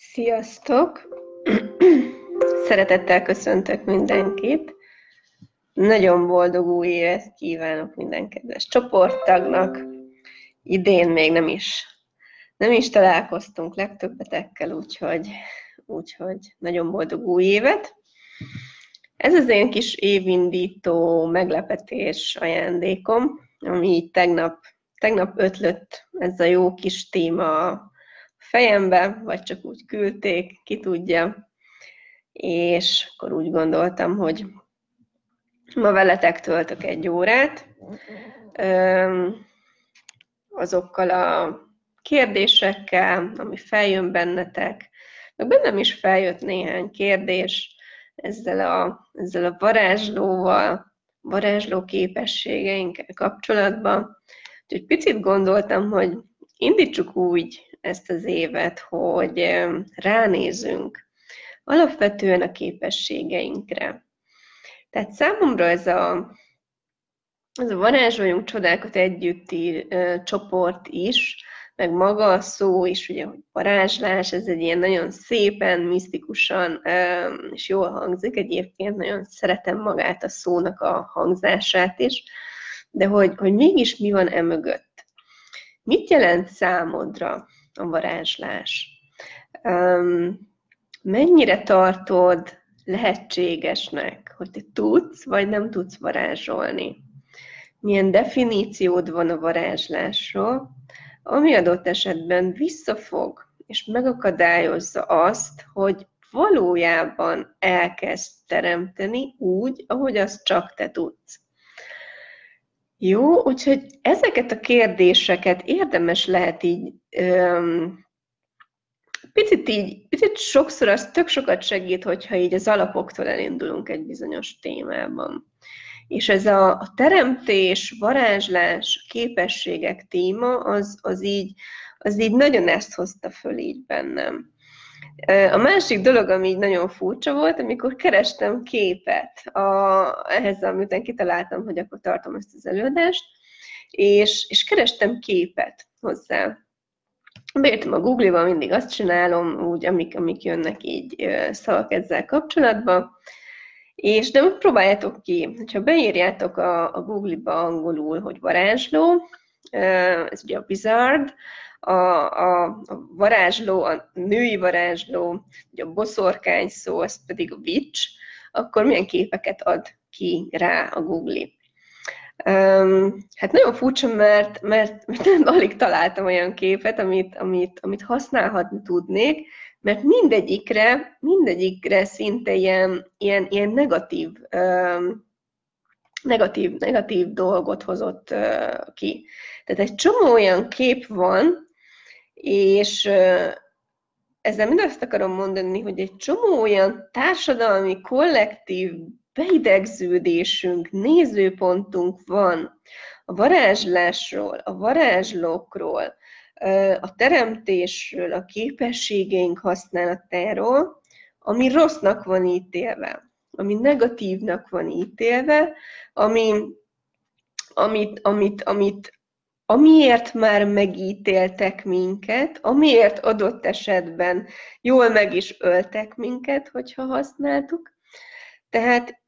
Sziasztok! Szeretettel köszöntök mindenkit. Nagyon boldog új évet kívánok minden kedves csoporttagnak. Idén még nem is, nem is találkoztunk legtöbbetekkel, úgyhogy, úgyhogy nagyon boldog új évet. Ez az én kis évindító meglepetés ajándékom, ami így tegnap, tegnap ötlött ez a jó kis téma fejembe, vagy csak úgy küldték, ki tudja. És akkor úgy gondoltam, hogy ma veletek töltök egy órát azokkal a kérdésekkel, ami feljön bennetek, meg bennem is feljött néhány kérdés ezzel a, ezzel a varázslóval, varázsló képességeinkkel kapcsolatban. Úgyhogy picit gondoltam, hogy indítsuk úgy ezt az évet, hogy ránézünk alapvetően a képességeinkre. Tehát számomra ez a, ez a varázsoljunk csodákat együtti ö, csoport is, meg maga a szó is, ugye, hogy varázslás, ez egy ilyen nagyon szépen, misztikusan ö, és jól hangzik, egyébként nagyon szeretem magát a szónak a hangzását is, de hogy, hogy mégis mi van emögött. Mit jelent számodra a varázslás. Mennyire tartod lehetségesnek, hogy te tudsz, vagy nem tudsz varázsolni? Milyen definíciód van a varázslásról, ami adott esetben visszafog, és megakadályozza azt, hogy valójában elkezd teremteni úgy, ahogy azt csak te tudsz. Jó, úgyhogy ezeket a kérdéseket érdemes lehet így öm, picit így, picit sokszor az tök sokat segít, hogyha így az alapoktól elindulunk egy bizonyos témában. És ez a, a teremtés, varázslás, képességek téma, az, az, így, az így nagyon ezt hozta föl így bennem. A másik dolog, ami így nagyon furcsa volt, amikor kerestem képet a, ehhez, amit kitaláltam, hogy akkor tartom ezt az előadást, és, és kerestem képet hozzá. Beírtam a Google-ba, mindig azt csinálom, úgy, amik, amik jönnek így szavak ezzel kapcsolatban, és de próbáljátok ki, hogyha beírjátok a, a Google-ba angolul, hogy varázsló, ez ugye a wizard, a, a, varázsló, a női varázsló, ugye a boszorkány szó, az pedig a witch, akkor milyen képeket ad ki rá a Google. Um, hát nagyon furcsa, mert, mert, mert alig találtam olyan képet, amit, amit, amit használhatni tudnék, mert mindegyikre, mindegyikre szinte ilyen, ilyen, ilyen negatív, um, negatív, negatív dolgot hozott uh, ki. Tehát egy csomó olyan kép van, és ezzel mind azt akarom mondani, hogy egy csomó olyan társadalmi, kollektív beidegződésünk, nézőpontunk van a varázslásról, a varázslókról, a teremtésről, a képességeink használatáról, ami rossznak van ítélve, ami negatívnak van ítélve, ami, amit, amit, amit, amiért már megítéltek minket, amiért adott esetben jól meg is öltek minket, hogyha használtuk. Tehát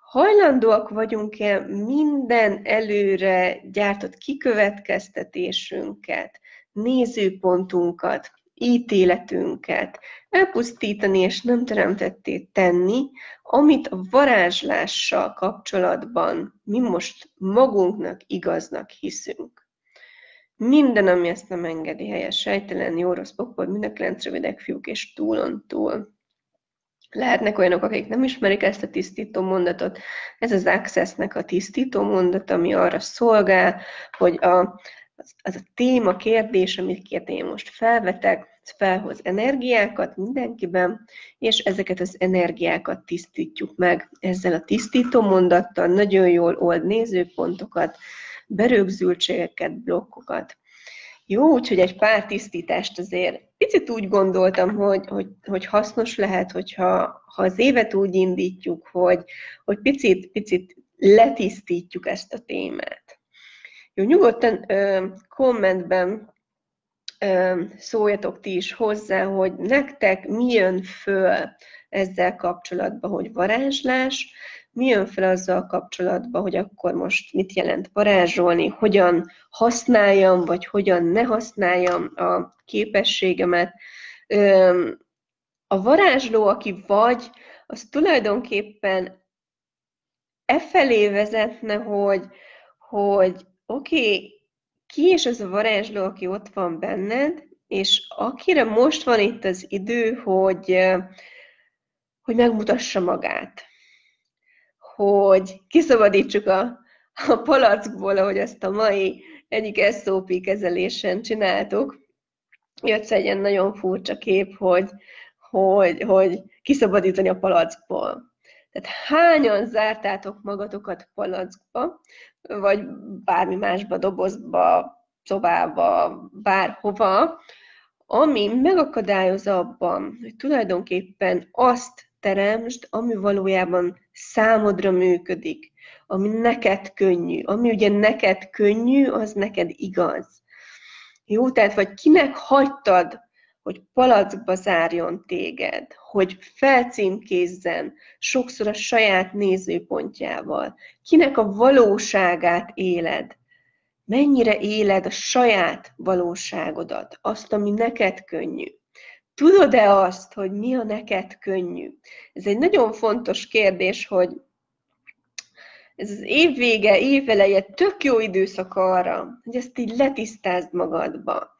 hajlandóak vagyunk-e minden előre gyártott kikövetkeztetésünket, nézőpontunkat, ítéletünket elpusztítani és nem teremtetté tenni, amit a varázslással kapcsolatban mi most magunknak igaznak hiszünk. Minden, ami ezt nem engedi helyes, sejtelen, jó, rossz, pokol, mind a kilenc rövidek fiúk és túlon túl. Lehetnek olyanok, akik nem ismerik ezt a tisztító mondatot. Ez az Accessnek a tisztító mondat, ami arra szolgál, hogy a, az, az a téma, kérdés, amit én most felvetek, felhoz energiákat mindenkiben, és ezeket az energiákat tisztítjuk meg ezzel a tisztító mondattal, nagyon jól old nézőpontokat, berögzültségeket, blokkokat. Jó, úgyhogy egy pár tisztítást azért picit úgy gondoltam, hogy, hogy, hogy hasznos lehet, hogyha ha az évet úgy indítjuk, hogy, hogy picit, picit letisztítjuk ezt a témát. Jó, nyugodtan ö, kommentben szóljatok ti is hozzá, hogy nektek mi jön föl ezzel kapcsolatban, hogy varázslás, mi jön fel azzal kapcsolatban, hogy akkor most mit jelent varázsolni, hogyan használjam, vagy hogyan ne használjam a képességemet. A varázsló, aki vagy, az tulajdonképpen e felé vezetne, hogy, hogy oké, okay, ki is az a varázsló, aki ott van benned, és akire most van itt az idő, hogy, hogy megmutassa magát. Hogy kiszabadítsuk a, a palackból, ahogy ezt a mai egyik SOP kezelésen csináltuk. Jött egy ilyen nagyon furcsa kép, hogy, hogy, hogy kiszabadítani a palackból. Tehát hányan zártátok magatokat palackba, vagy bármi másba, dobozba, szobába, bárhova, ami megakadályoz abban, hogy tulajdonképpen azt teremtsd, ami valójában számodra működik, ami neked könnyű. Ami ugye neked könnyű, az neked igaz. Jó, tehát vagy kinek hagytad hogy palackba zárjon téged, hogy felcímkézzen sokszor a saját nézőpontjával, kinek a valóságát éled, mennyire éled a saját valóságodat, azt, ami neked könnyű. Tudod-e azt, hogy mi a neked könnyű? Ez egy nagyon fontos kérdés, hogy ez az év éveleje tök jó időszak arra, hogy ezt így letisztázd magadba.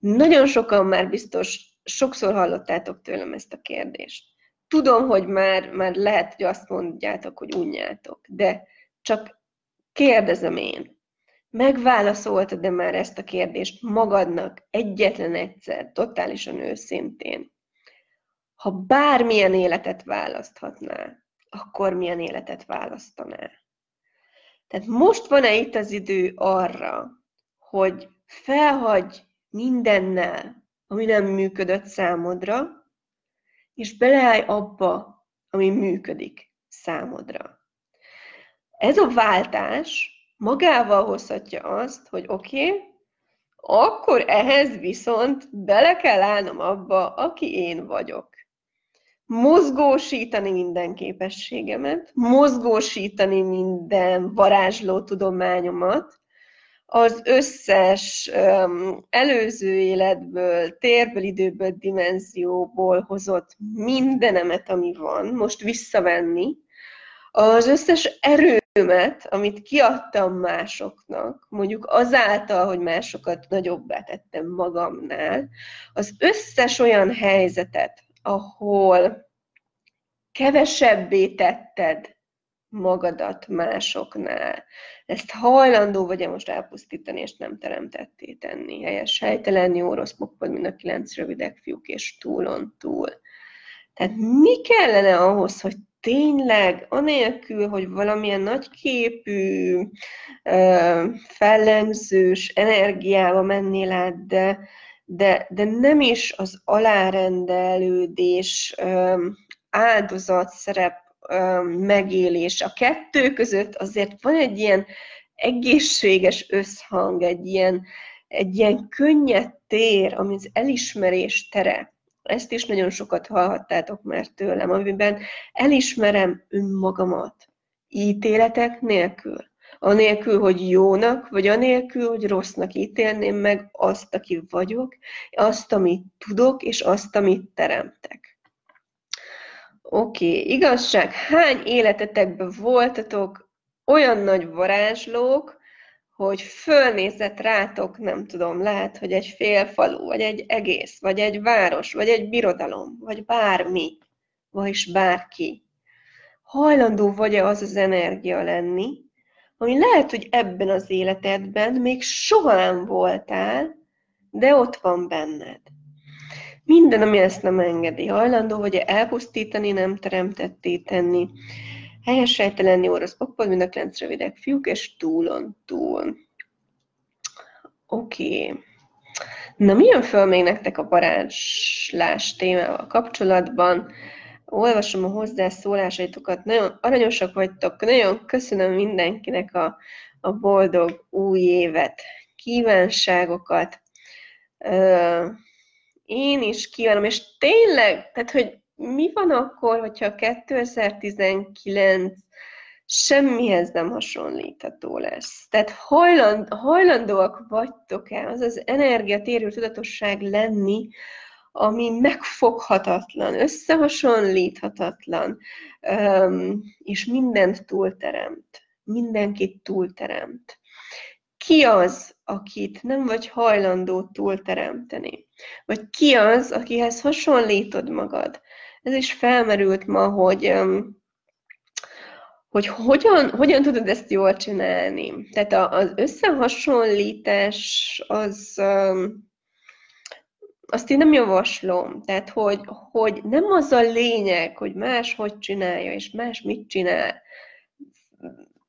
Nagyon sokan már biztos, sokszor hallottátok tőlem ezt a kérdést. Tudom, hogy már, már lehet, hogy azt mondjátok, hogy unjátok, de csak kérdezem én. Megválaszoltad-e már ezt a kérdést magadnak egyetlen egyszer, totálisan őszintén? Ha bármilyen életet választhatnál, akkor milyen életet választanál? Tehát most van-e itt az idő arra, hogy felhagy mindennel, ami nem működött számodra, és beleállj abba, ami működik számodra. Ez a váltás magával hozhatja azt, hogy oké, okay, akkor ehhez viszont bele kell állnom abba, aki én vagyok. Mozgósítani minden képességemet, mozgósítani minden varázsló tudományomat, az összes előző életből, térből, időből, dimenzióból hozott mindenemet, ami van, most visszavenni, az összes erőmet, amit kiadtam másoknak, mondjuk azáltal, hogy másokat nagyobbá tettem magamnál, az összes olyan helyzetet, ahol kevesebbé tetted magadat másoknál. Ezt hajlandó vagy-e most elpusztítani, és nem teremtetté tenni. Helyes, helytelen, jó, rossz, pokpod, mind a kilenc rövidek fiúk, és túlon túl. Tehát mi kellene ahhoz, hogy tényleg, anélkül, hogy valamilyen nagyképű, fellemzős energiába mennél át, de, de, de nem is az alárendelődés, áldozat szerep megélés. A kettő között azért van egy ilyen egészséges összhang, egy ilyen, egy ilyen könnyed tér, ami az elismerés tere. Ezt is nagyon sokat hallhattátok már tőlem, amiben elismerem önmagamat ítéletek nélkül. Anélkül, hogy jónak, vagy anélkül, hogy rossznak ítélném meg azt, aki vagyok, azt, amit tudok, és azt, amit teremtek. Oké, okay. igazság, hány életetekben voltatok olyan nagy varázslók, hogy fölnézett rátok, nem tudom, lehet, hogy egy fél falu, vagy egy egész, vagy egy város, vagy egy birodalom, vagy bármi, vagy bárki. Hajlandó vagy-e az az energia lenni, ami lehet, hogy ebben az életedben még soha nem voltál, de ott van benned. Minden, ami ezt nem engedi, hajlandó vagy elpusztítani, nem teremtetté tenni. Helyes sejtelen jó rossz pokpol, mind a kilenc rövidek fiúk, és túlon túl. Oké. Okay. Na, mi jön föl még nektek a varázslás témával kapcsolatban? Olvasom a hozzászólásaitokat, nagyon aranyosak vagytok, nagyon köszönöm mindenkinek a, a boldog új évet, kívánságokat, én is kívánom, és tényleg, tehát, hogy mi van akkor, hogyha 2019 semmihez nem hasonlítható lesz. Tehát hajland, hajlandóak vagytok-e az az energiatérő tudatosság lenni, ami megfoghatatlan, összehasonlíthatatlan, és mindent túlteremt. Mindenkit túlteremt. Ki az, akit nem vagy hajlandó túlteremteni? Vagy ki az, akihez hasonlítod magad? Ez is felmerült ma, hogy hogy hogyan, hogyan tudod ezt jól csinálni. Tehát az összehasonlítás az, azt én nem javaslom. Tehát, hogy, hogy nem az a lényeg, hogy más hogy csinálja, és más mit csinál.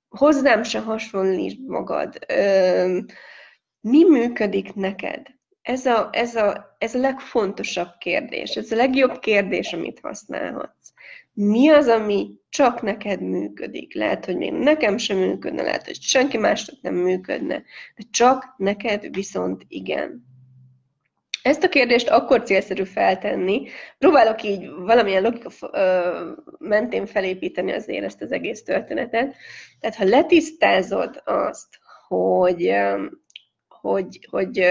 Hozzám se hasonlíts magad. Mi működik neked? Ez a, ez, a, ez a legfontosabb kérdés, ez a legjobb kérdés, amit használhatsz. Mi az, ami csak neked működik? Lehet, hogy még nekem sem működne, lehet, hogy senki másnak nem működne, de csak neked viszont igen. Ezt a kérdést akkor célszerű feltenni. Próbálok így valamilyen logika mentén felépíteni azért ezt az egész történetet. Tehát ha letisztázod azt, hogy hogy, hogy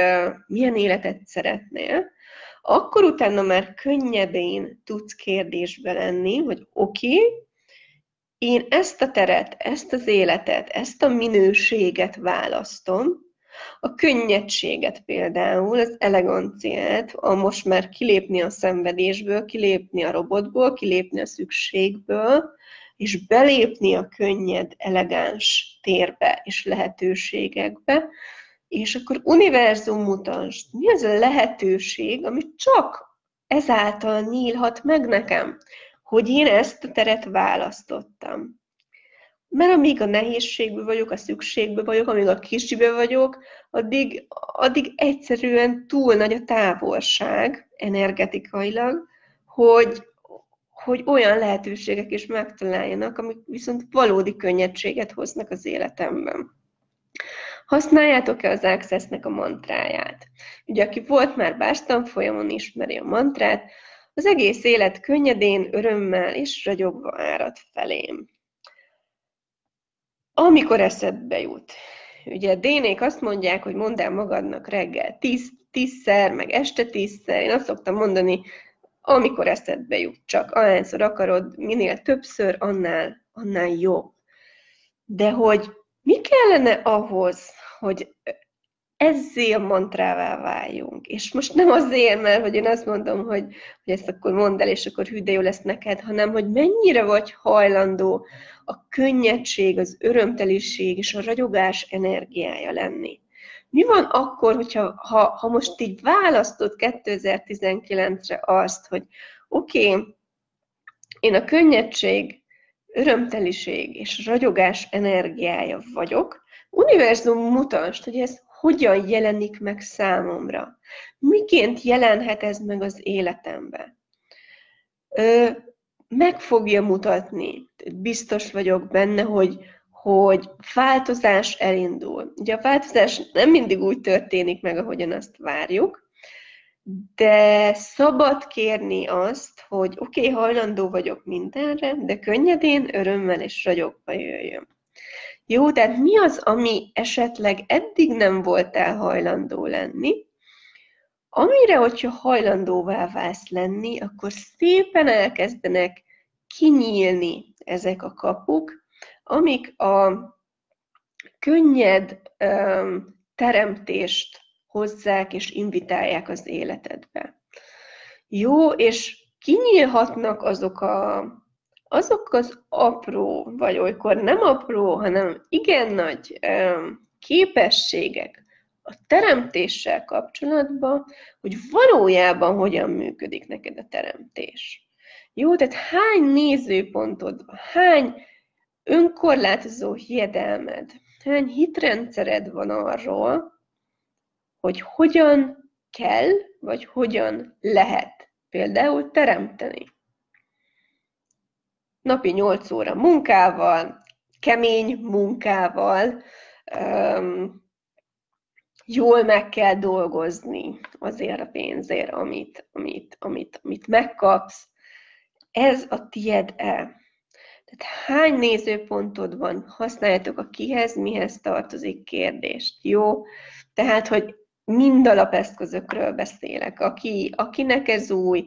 milyen életet szeretnél, akkor utána már könnyedén tudsz kérdésbe lenni, hogy oké, okay, én ezt a teret, ezt az életet, ezt a minőséget választom, a könnyedséget például, az eleganciát, a most már kilépni a szenvedésből, kilépni a robotból, kilépni a szükségből, és belépni a könnyed, elegáns térbe és lehetőségekbe, és akkor univerzum mutasd, mi az a lehetőség, ami csak ezáltal nyílhat meg nekem, hogy én ezt a teret választottam. Mert amíg a nehézségből vagyok, a szükségből vagyok, amíg a kicsibe vagyok, addig, addig egyszerűen túl nagy a távolság energetikailag, hogy, hogy olyan lehetőségek is megtaláljanak, amik viszont valódi könnyedséget hoznak az életemben. Használjátok-e az Access-nek a mantráját? Ugye, aki volt már bástan folyamon, ismeri a mantrát, az egész élet könnyedén, örömmel és ragyogva árad felém. Amikor eszedbe jut. Ugye Dénék azt mondják, hogy mondd el magadnak reggel tíz, tízszer, meg este tízszer. Én azt szoktam mondani, amikor eszedbe jut, csak ahányszor akarod, minél többször, annál, annál jobb. De hogy mi kellene ahhoz, hogy ezzé a mantrává váljunk. És most nem azért, mert hogy én azt mondom, hogy, hogy ezt akkor mondd el, és akkor hű, jó lesz neked, hanem hogy mennyire vagy hajlandó a könnyedség, az örömteliség és a ragyogás energiája lenni. Mi van akkor, hogyha ha, ha most így választod 2019-re azt, hogy oké, okay, én a könnyedség, örömteliség és ragyogás energiája vagyok, univerzum mutasd, hogy ez hogyan jelenik meg számomra. Miként jelenhet ez meg az életembe? Ö, meg fogja mutatni, biztos vagyok benne, hogy, hogy változás elindul. Ugye a változás nem mindig úgy történik meg, ahogyan azt várjuk, de szabad kérni azt, hogy oké, okay, hajlandó vagyok mindenre, de könnyedén, örömmel és ragyogva jöjjön. Jó, tehát mi az, ami esetleg eddig nem voltál hajlandó lenni, amire, hogyha hajlandóvá válsz lenni, akkor szépen elkezdenek kinyílni ezek a kapuk, amik a könnyed um, teremtést hozzák és invitálják az életedbe. Jó, és kinyílhatnak azok a azok az apró, vagy olykor nem apró, hanem igen nagy képességek a teremtéssel kapcsolatban, hogy valójában hogyan működik neked a teremtés. Jó, tehát hány nézőpontod hány önkorlátozó hiedelmed, hány hitrendszered van arról, hogy hogyan kell, vagy hogyan lehet például teremteni napi 8 óra munkával, kemény munkával, jól meg kell dolgozni azért a pénzért, amit, amit, amit, amit megkapsz. Ez a tied-e? Tehát hány nézőpontod van? Használjátok a kihez, mihez tartozik kérdést. Jó? Tehát, hogy mind alapeszközökről beszélek. Aki, akinek ez új,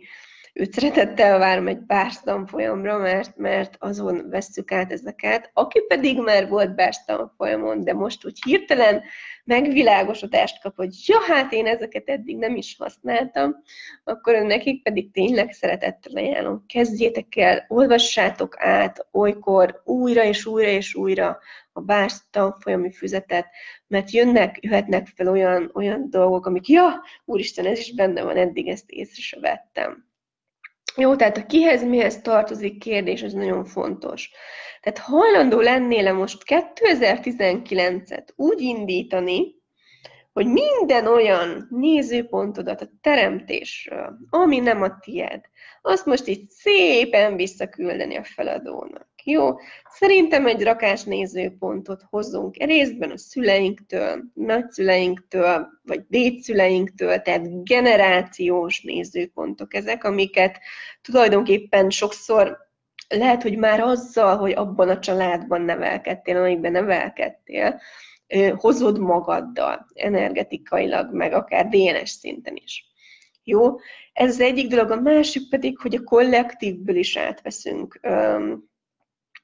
őt szeretettel várom egy bárs tanfolyamra, mert, mert azon vesszük át ezeket. Aki pedig már volt bárs tanfolyamon, de most úgy hirtelen megvilágosodást kap, hogy ja, hát én ezeket eddig nem is használtam, akkor nekik pedig tényleg szeretettel ajánlom. Kezdjétek el, olvassátok át olykor újra és újra és újra a bárs tanfolyami füzetet, mert jönnek, jöhetnek fel olyan, olyan dolgok, amik, ja, úristen, ez is benne van, eddig ezt észre se vettem. Jó, tehát a kihez mihez tartozik kérdés, ez nagyon fontos. Tehát hajlandó lennél most 2019-et úgy indítani, hogy minden olyan nézőpontodat a teremtésről, ami nem a tied, azt most így szépen visszaküldeni a feladónak. Jó? Szerintem egy rakás nézőpontot hozzunk részben a szüleinktől, nagyszüleinktől, vagy dédszüleinktől, tehát generációs nézőpontok ezek, amiket tulajdonképpen sokszor lehet, hogy már azzal, hogy abban a családban nevelkedtél, amikben nevelkedtél, hozod magaddal energetikailag, meg akár DNS szinten is. Jó? Ez az egyik dolog. A másik pedig, hogy a kollektívből is átveszünk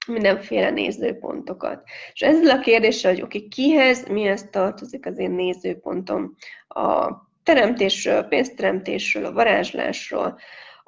mindenféle nézőpontokat. És ezzel a kérdéssel, hogy oké, okay, kihez, mihez tartozik az én nézőpontom a teremtésről, pénzteremtésről, a varázslásról,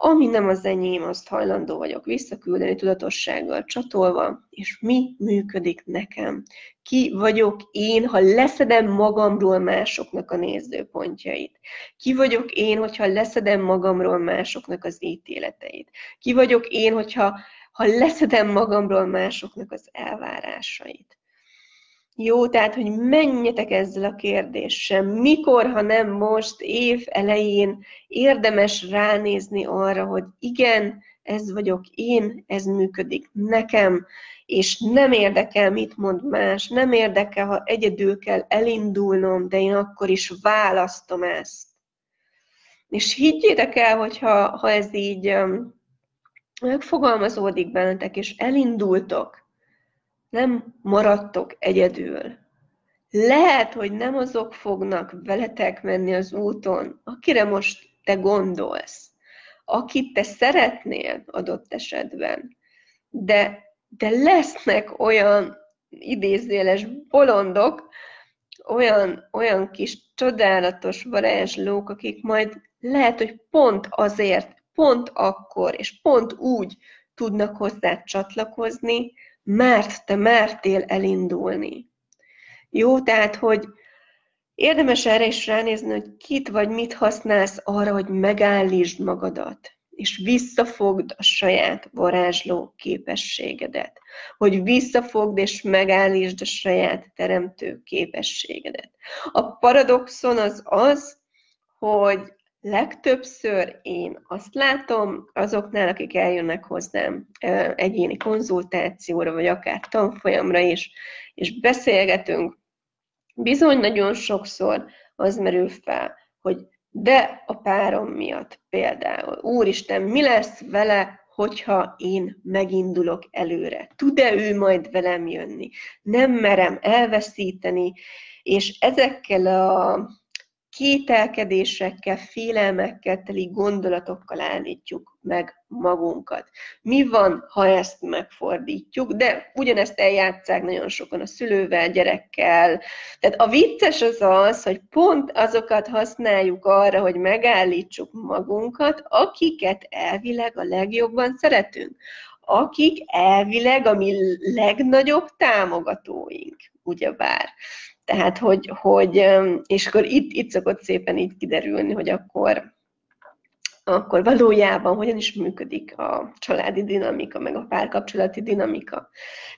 ami nem az enyém, azt hajlandó vagyok visszaküldeni tudatossággal csatolva, és mi működik nekem. Ki vagyok én, ha leszedem magamról másoknak a nézőpontjait. Ki vagyok én, hogyha leszedem magamról másoknak az ítéleteit. Ki vagyok én, hogyha ha leszedem magamról másoknak az elvárásait. Jó, tehát, hogy menjetek ezzel a kérdéssel. Mikor, ha nem most, év elején érdemes ránézni arra, hogy igen, ez vagyok én, ez működik nekem, és nem érdekel, mit mond más, nem érdekel, ha egyedül kell elindulnom, de én akkor is választom ezt. És higgyétek el, hogyha ha ez így megfogalmazódik bennetek, és elindultok, nem maradtok egyedül. Lehet, hogy nem azok fognak veletek menni az úton, akire most te gondolsz, akit te szeretnél adott esetben, de, de lesznek olyan idézőjeles bolondok, olyan, olyan kis csodálatos varázslók, akik majd lehet, hogy pont azért pont akkor és pont úgy tudnak hozzá csatlakozni, mert te mertél elindulni. Jó, tehát, hogy érdemes erre is ránézni, hogy kit vagy mit használsz arra, hogy megállítsd magadat, és visszafogd a saját varázsló képességedet. Hogy visszafogd és megállítsd a saját teremtő képességedet. A paradoxon az az, hogy Legtöbbször én azt látom azoknál, akik eljönnek hozzám egyéni konzultációra, vagy akár tanfolyamra is, és beszélgetünk, bizony nagyon sokszor az merül fel, hogy de a párom miatt például, úristen, mi lesz vele, hogyha én megindulok előre? Tud-e ő majd velem jönni? Nem merem elveszíteni, és ezekkel a kételkedésekkel, félelmekkel teli gondolatokkal állítjuk meg magunkat. Mi van, ha ezt megfordítjuk? De ugyanezt eljátszák nagyon sokan a szülővel, gyerekkel. Tehát a vicces az az, hogy pont azokat használjuk arra, hogy megállítsuk magunkat, akiket elvileg a legjobban szeretünk. Akik elvileg a mi legnagyobb támogatóink, ugyebár. Tehát, hogy, hogy és akkor itt, itt szokott szépen így kiderülni, hogy akkor, akkor valójában hogyan is működik a családi dinamika, meg a párkapcsolati dinamika.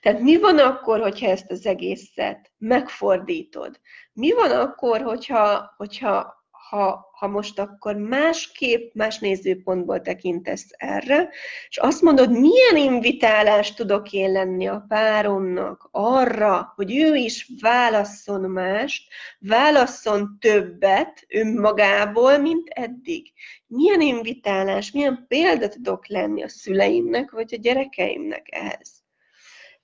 Tehát mi van akkor, hogyha ezt az egészet megfordítod? Mi van akkor, hogyha, hogyha ha, ha most akkor másképp, más nézőpontból tekintesz erre, és azt mondod, milyen invitálást tudok én lenni a páromnak arra, hogy ő is válasszon mást, válasszon többet önmagából, mint eddig. Milyen invitálás, milyen példát tudok lenni a szüleimnek, vagy a gyerekeimnek ehhez.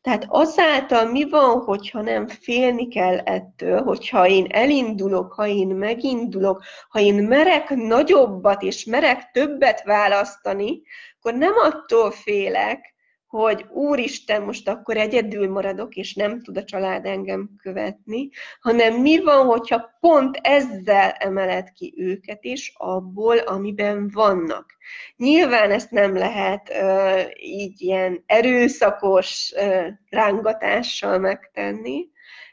Tehát azáltal mi van, hogyha nem félni kell ettől, hogyha én elindulok, ha én megindulok, ha én merek nagyobbat és merek többet választani, akkor nem attól félek, hogy úristen, most akkor egyedül maradok, és nem tud a család engem követni, hanem mi van, hogyha pont ezzel emeled ki őket is abból, amiben vannak. Nyilván ezt nem lehet uh, így ilyen erőszakos uh, rángatással megtenni,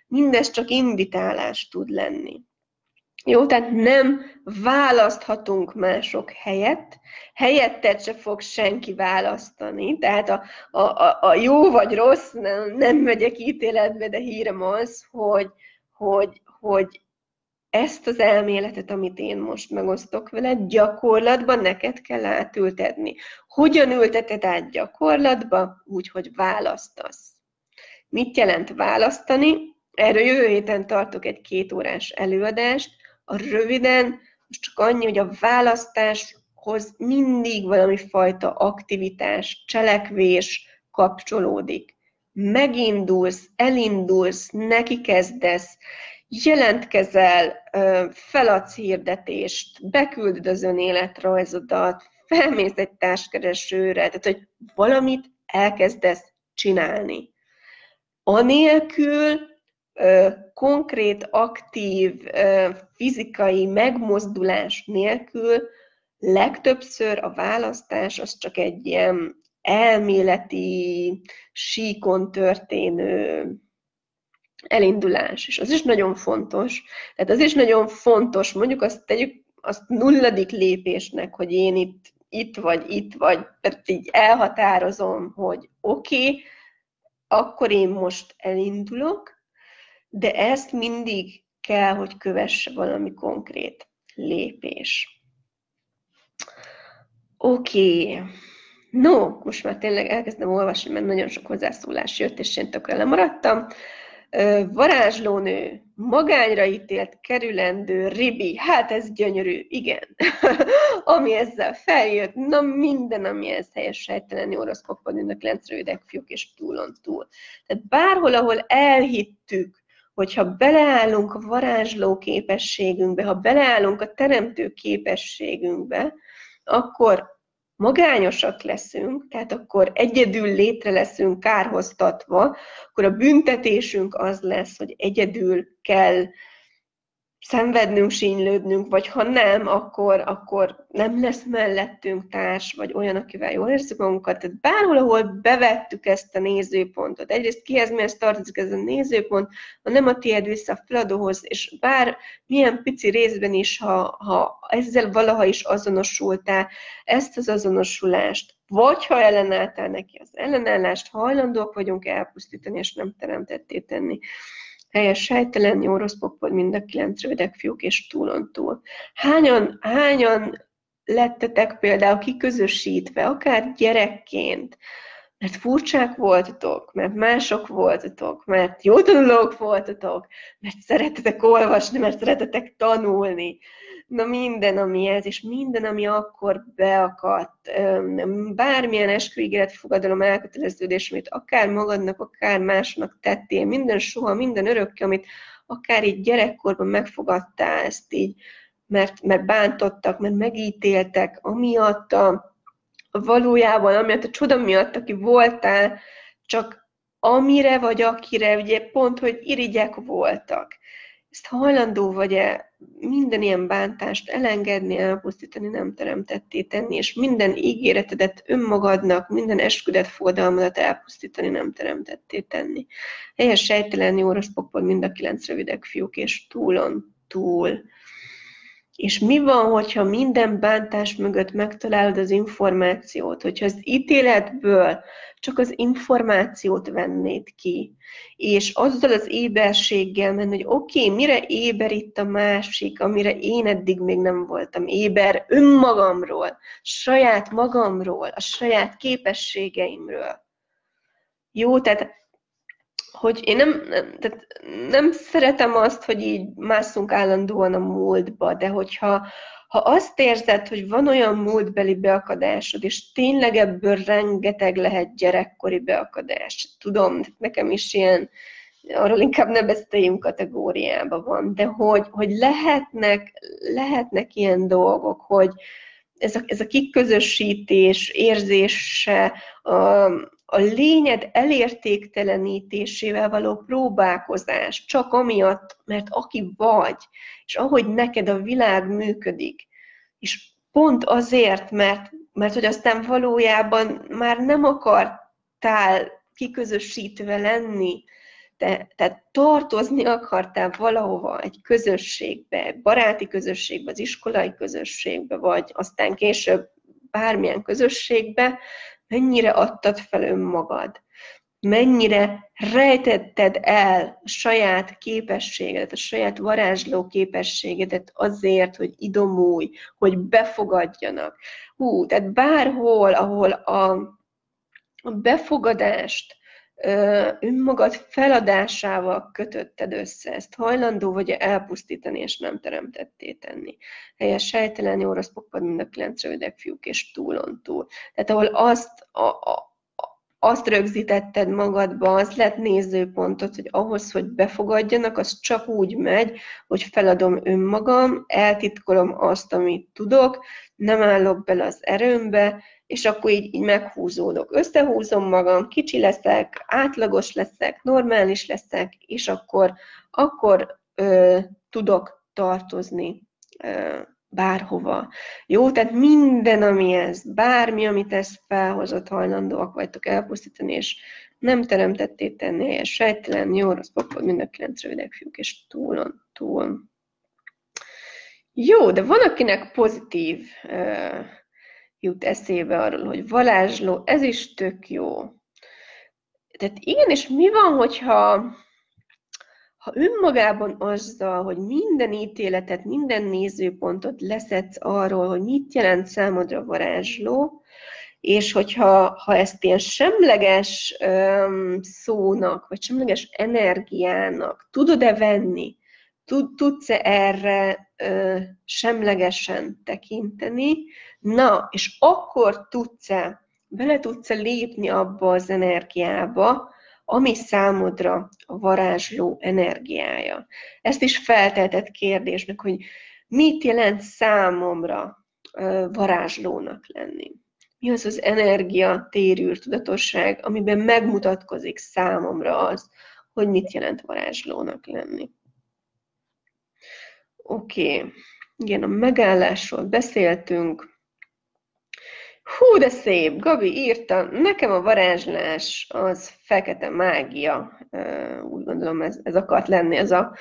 mindez csak invitálás tud lenni. Jó, tehát nem választhatunk mások helyett, helyettet se fog senki választani, tehát a, a, a jó vagy rossz, nem, nem megyek ítéletbe, de hírem az, hogy, hogy, hogy ezt az elméletet, amit én most megosztok veled, gyakorlatban neked kell átültetni. Hogyan ülteted át gyakorlatba? Úgy, hogy választasz. Mit jelent választani? Erről jövő héten tartok egy két órás előadást, a röviden, most csak annyi, hogy a választáshoz mindig valami fajta aktivitás, cselekvés kapcsolódik. Megindulsz, elindulsz, neki kezdesz, jelentkezel, feladsz hirdetést, beküldöd az önéletrajzodat, felmész egy társkeresőre, tehát hogy valamit elkezdesz csinálni. Anélkül, konkrét, aktív, fizikai megmozdulás nélkül legtöbbször a választás az csak egy ilyen elméleti, síkon történő elindulás. És az is nagyon fontos. Tehát az is nagyon fontos, mondjuk azt tegyük azt nulladik lépésnek, hogy én itt, itt vagy itt vagy, tehát így elhatározom, hogy oké, okay, akkor én most elindulok, de ezt mindig kell, hogy kövesse valami konkrét lépés. Oké. Okay. No, most már tényleg elkezdem olvasni, mert nagyon sok hozzászólás jött, és én tökre lemaradtam. Varázslónő, magányra ítélt, kerülendő, ribi, hát ez gyönyörű, igen. ami ezzel feljött, na minden, ami ez helyes sejteleni orosz koppadőnek, lencrődek, fiúk és túlon túl. Tehát bárhol, ahol elhittük, hogyha beleállunk a varázsló képességünkbe, ha beleállunk a teremtő képességünkbe, akkor magányosak leszünk, tehát akkor egyedül létre leszünk kárhoztatva, akkor a büntetésünk az lesz, hogy egyedül kell szenvednünk, sínylődnünk, vagy ha nem, akkor, akkor nem lesz mellettünk társ, vagy olyan, akivel jól érzük magunkat. Tehát bárhol, ahol bevettük ezt a nézőpontot, egyrészt kihez mihez tartozik ez a nézőpont, ha nem a tiéd vissza a feladóhoz, és bár milyen pici részben is, ha, ha ezzel valaha is azonosultál, ezt az azonosulást, vagy ha ellenálltál neki az ellenállást, hajlandók vagyunk elpusztítani, és nem teremtetté tenni helyes sejtelen, jó rossz pokpod, mind a kilenc rövidek fiúk és túlon túl. Hányan, hányan lettetek például kiközösítve, akár gyerekként, mert furcsák voltatok, mert mások voltatok, mert jó tanulók voltatok, mert szeretetek olvasni, mert szeretetek tanulni, na minden, ami ez, és minden, ami akkor beakadt, bármilyen esküígéreti fogadalom elköteleződés, amit akár magadnak, akár másnak tettél, minden soha, minden örökké, amit akár így gyerekkorban megfogadtál ezt így, mert, mert bántottak, mert megítéltek, amiatt a, a valójában, amiatt a csoda miatt, aki voltál, csak amire vagy akire, ugye pont, hogy irigyek voltak. Ezt hajlandó vagy-e minden ilyen bántást elengedni, elpusztítani, nem teremtetté tenni, és minden ígéretedet önmagadnak, minden esküdet fogadalmadat elpusztítani, nem teremtetté tenni. Helyes sejtelen, jó pokpod, mind a kilenc rövidek fiúk, és túlon túl. És mi van, hogyha minden bántás mögött megtalálod az információt, hogyha az ítéletből csak az információt vennéd ki, és azzal az éberséggel menni, hogy oké, okay, mire éber itt a másik, amire én eddig még nem voltam éber önmagamról, saját magamról, a saját képességeimről. Jó, tehát hogy én nem, nem, tehát nem szeretem azt, hogy így mászunk állandóan a múltba, de hogyha ha azt érzed, hogy van olyan múltbeli beakadásod, és tényleg ebből rengeteg lehet gyerekkori beakadás, tudom, nekem is ilyen, arról inkább ne beszéljünk kategóriában van, de hogy, hogy lehetnek, lehetnek ilyen dolgok, hogy ez a, ez a kiközösítés érzése, a, a lényed elértéktelenítésével való próbálkozás, csak amiatt, mert aki vagy, és ahogy neked a világ működik, és pont azért, mert, mert hogy aztán valójában már nem akartál kiközösítve lenni, te, tehát tartozni akartál valahova, egy közösségbe, baráti közösségbe, az iskolai közösségbe, vagy aztán később bármilyen közösségbe, mennyire adtad fel önmagad, mennyire rejtetted el a saját képességedet, a saját varázsló képességedet azért, hogy idomulj, hogy befogadjanak. Hú, tehát bárhol, ahol a, a befogadást önmagad feladásával kötötted össze, ezt hajlandó vagy elpusztítani, és nem teremtetté tenni. Helyes sejtelen, jó rossz pokpad, mind a kilenc rövidek fiúk, és túlon túl. Tehát ahol azt, a, a, azt rögzítetted magadba, az lett nézőpontot, hogy ahhoz, hogy befogadjanak, az csak úgy megy, hogy feladom önmagam, eltitkolom azt, amit tudok, nem állok bele az erőmbe, és akkor így, így meghúzódok. Összehúzom magam, kicsi leszek, átlagos leszek, normális leszek, és akkor, akkor ö, tudok tartozni ö, bárhova. Jó, tehát minden, ami ez, bármi, amit ez felhozott, hajlandóak vagytok elpusztítani, és nem teremtetté tenni helyes sejtelen, jó, rossz pokol, mind a kilenc rövidek fiúk, és túlon, túl. Jó, de van, akinek pozitív uh, jut eszébe arról, hogy varázsló, ez is tök jó. Tehát igen, és mi van, hogyha ha önmagában azzal, hogy minden ítéletet, minden nézőpontot leszedsz arról, hogy mit jelent számodra varázsló, és hogyha ha ezt ilyen semleges öm, szónak, vagy semleges energiának tudod-e venni, tud, tudsz-e erre ö, semlegesen tekinteni, na, és akkor tudsz-e, bele tudsz-e lépni abba az energiába, ami számodra a varázsló energiája. Ezt is feltetett kérdésnek, hogy mit jelent számomra varázslónak lenni. Mi az az energia térűr tudatosság, amiben megmutatkozik számomra az, hogy mit jelent varázslónak lenni. Oké, okay. igen, a megállásról beszéltünk, Hú, de szép! Gabi írta, nekem a varázslás az fekete mágia. Úgy gondolom, ez, ez akart lenni ez a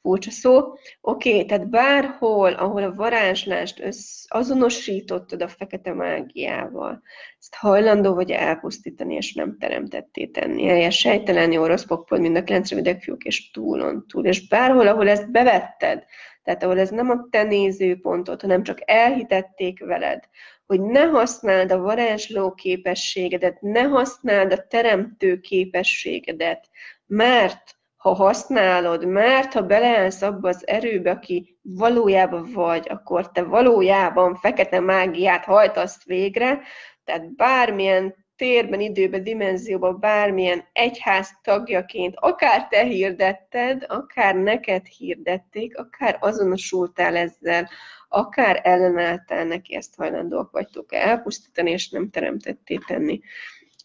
furcsa szó. Oké, tehát bárhol, ahol a varázslást össz, azonosítottad a fekete mágiával, ezt hajlandó vagy elpusztítani, és nem teremtetté tenni. Helyes sejtelen, jó, rossz pokpol, mind a kilenc rövidek fiúk, és túlon túl. És bárhol, ahol ezt bevetted, tehát ahol ez nem a te nézőpontod, hanem csak elhitették veled, hogy ne használd a varázsló képességedet, ne használd a teremtő képességedet, mert ha használod, mert ha beleállsz abba az erőbe, aki valójában vagy, akkor te valójában fekete mágiát hajtasz végre, tehát bármilyen térben, időben, dimenzióban, bármilyen egyház tagjaként, akár te hirdetted, akár neked hirdették, akár azonosultál ezzel, akár ellenálltál neki, ezt hajlandóak vagytok elpusztítani, és nem teremtetté tenni.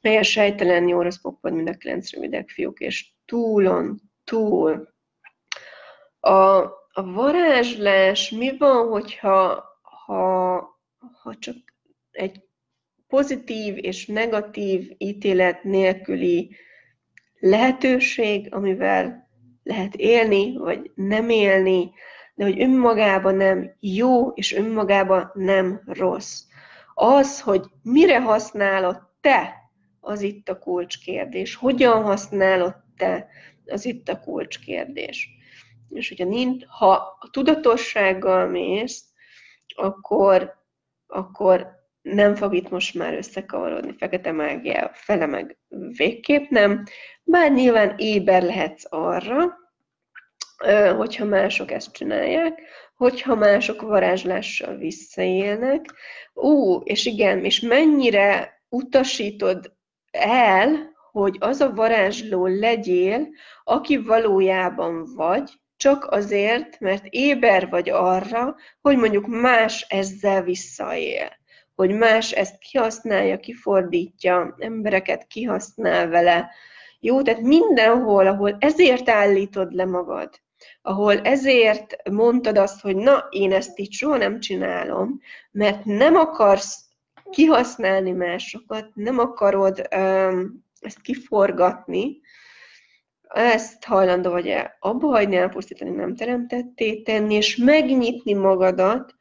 Helyes sejtelen, jó rossz popod, mind a kilenc rövidek fiúk, és túlon, túl. A, a varázslás mi van, hogyha ha, ha csak egy pozitív és negatív ítélet nélküli lehetőség, amivel lehet élni, vagy nem élni, de hogy önmagában nem jó, és önmagában nem rossz. Az, hogy mire használod te, az itt a kulcskérdés. Hogyan használod te, az itt a kulcskérdés. És hogyha nincs, ha a tudatossággal mész, akkor, akkor nem fog itt most már összekavarodni fekete mágia, fele meg végképp nem, bár nyilván éber lehetsz arra, hogyha mások ezt csinálják, hogyha mások varázslással visszaélnek. Ú, és igen, és mennyire utasítod el, hogy az a varázsló legyél, aki valójában vagy, csak azért, mert éber vagy arra, hogy mondjuk más ezzel visszaél. Hogy más ezt kihasználja, kifordítja, embereket kihasznál vele. Jó, tehát mindenhol, ahol ezért állítod le magad, ahol ezért mondtad azt, hogy na, én ezt így soha nem csinálom, mert nem akarsz kihasználni másokat, nem akarod um, ezt kiforgatni, ezt hajlandó vagy -e abba hagyni, elpusztítani, nem teremtetté tenni, és megnyitni magadat,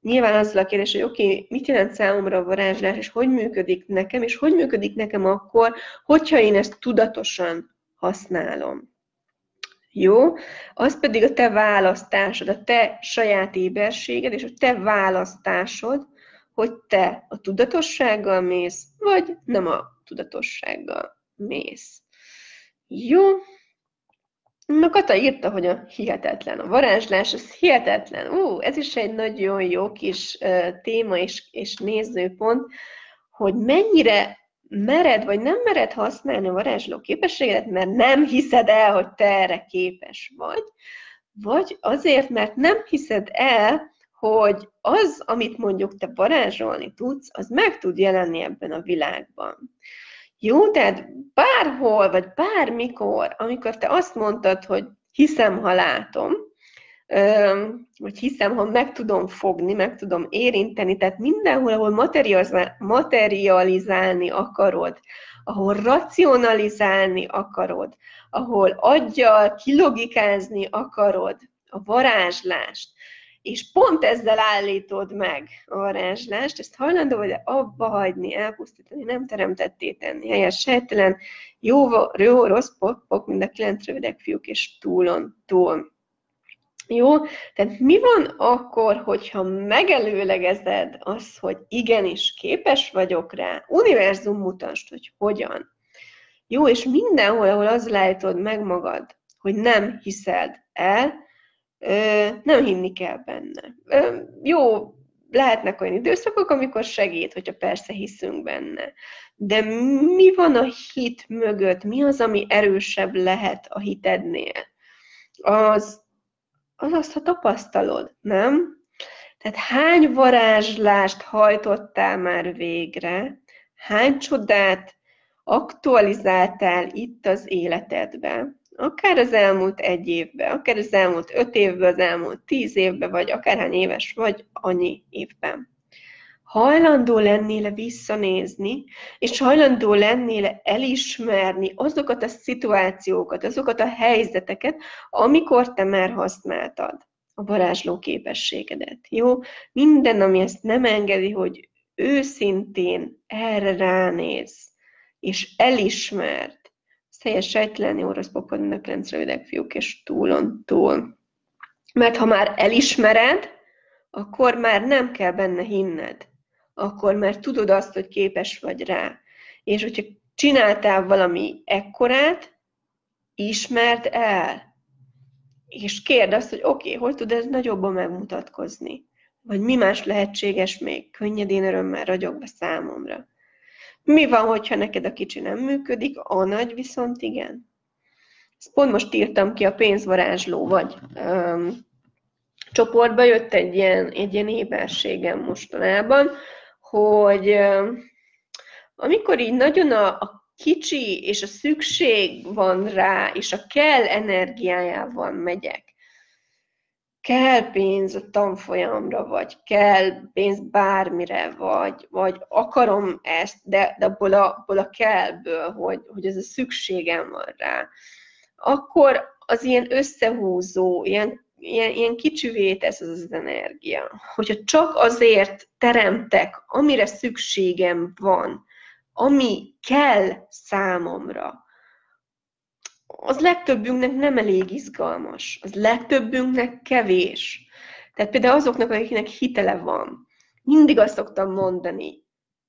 nyilván azzal a kérdés, hogy oké, okay, mit jelent számomra a varázslás, és hogy működik nekem, és hogy működik nekem akkor, hogyha én ezt tudatosan használom. Jó? Az pedig a te választásod, a te saját éberséged, és a te választásod, hogy te a tudatossággal mész, vagy nem a tudatossággal mész. Jó. Na, Kata írta, hogy a hihetetlen. A varázslás, ez hihetetlen. Ú, ez is egy nagyon jó kis uh, téma és, és nézőpont, hogy mennyire mered vagy nem mered használni a varázsló képességedet, mert nem hiszed el, hogy te erre képes vagy, vagy azért, mert nem hiszed el, hogy az, amit mondjuk te varázsolni tudsz, az meg tud jelenni ebben a világban. Jó, tehát bárhol, vagy bármikor, amikor te azt mondtad, hogy hiszem, ha látom, vagy hiszem, ha meg tudom fogni, meg tudom érinteni, tehát mindenhol, ahol materializálni akarod, ahol racionalizálni akarod, ahol aggyal kilogikázni akarod a varázslást, és pont ezzel állítod meg a varázslást, ezt hajlandó vagy abba hagyni, elpusztítani, nem teremtetté tenni, helyes, sejtelen, jó, jó rossz, pok, pok, mind a kilenc rövidek fiúk, és túlon túl. Jó? Tehát mi van akkor, hogyha megelőlegezed azt, hogy igenis képes vagyok rá, univerzum mutasd, hogy hogyan. Jó, és mindenhol, ahol az látod meg magad, hogy nem hiszed el, nem hinni kell benne. Jó, lehetnek olyan időszakok, amikor segít, hogyha persze hiszünk benne. De mi van a hit mögött? Mi az, ami erősebb lehet a hitednél? Az, az azt, ha tapasztalod, nem? Tehát hány varázslást hajtottál már végre, hány csodát aktualizáltál itt az életedben, akár az elmúlt egy évben, akár az elmúlt öt évben, az elmúlt tíz évben, vagy akárhány éves vagy, annyi évben. Hajlandó lennél visszanézni, és hajlandó lennél elismerni azokat a szituációkat, azokat a helyzeteket, amikor te már használtad a varázsló képességedet. Jó? Minden, ami ezt nem engedi, hogy őszintén erre ránéz, és elismert, teljes sejtlenni orosz popadnak lenc rövidek fiúk, és túlon túl. Mert ha már elismered, akkor már nem kell benne hinned. Akkor már tudod azt, hogy képes vagy rá. És hogyha csináltál valami ekkorát, ismerd el. És kérd azt, hogy oké, okay, hogy tud ez nagyobban megmutatkozni? Vagy mi más lehetséges még? Könnyedén örömmel ragyog be számomra. Mi van, hogyha neked a kicsi nem működik, a nagy viszont igen? Ezt pont most írtam ki a pénzvarázsló vagy um, csoportba, jött egy ilyen, egy ilyen éberségem mostanában, hogy amikor így nagyon a, a kicsi és a szükség van rá, és a kell energiájával megyek, kell pénz a tanfolyamra, vagy kell pénz bármire, vagy, vagy akarom ezt, de, de abból, a, abból a kellből, hogy, hogy ez a szükségem van rá, akkor az ilyen összehúzó, ilyen ilyen, ilyen kicsivé tesz az az energia. Hogyha csak azért teremtek, amire szükségem van, ami kell számomra, az legtöbbünknek nem elég izgalmas, az legtöbbünknek kevés. Tehát például azoknak, akiknek hitele van, mindig azt szoktam mondani,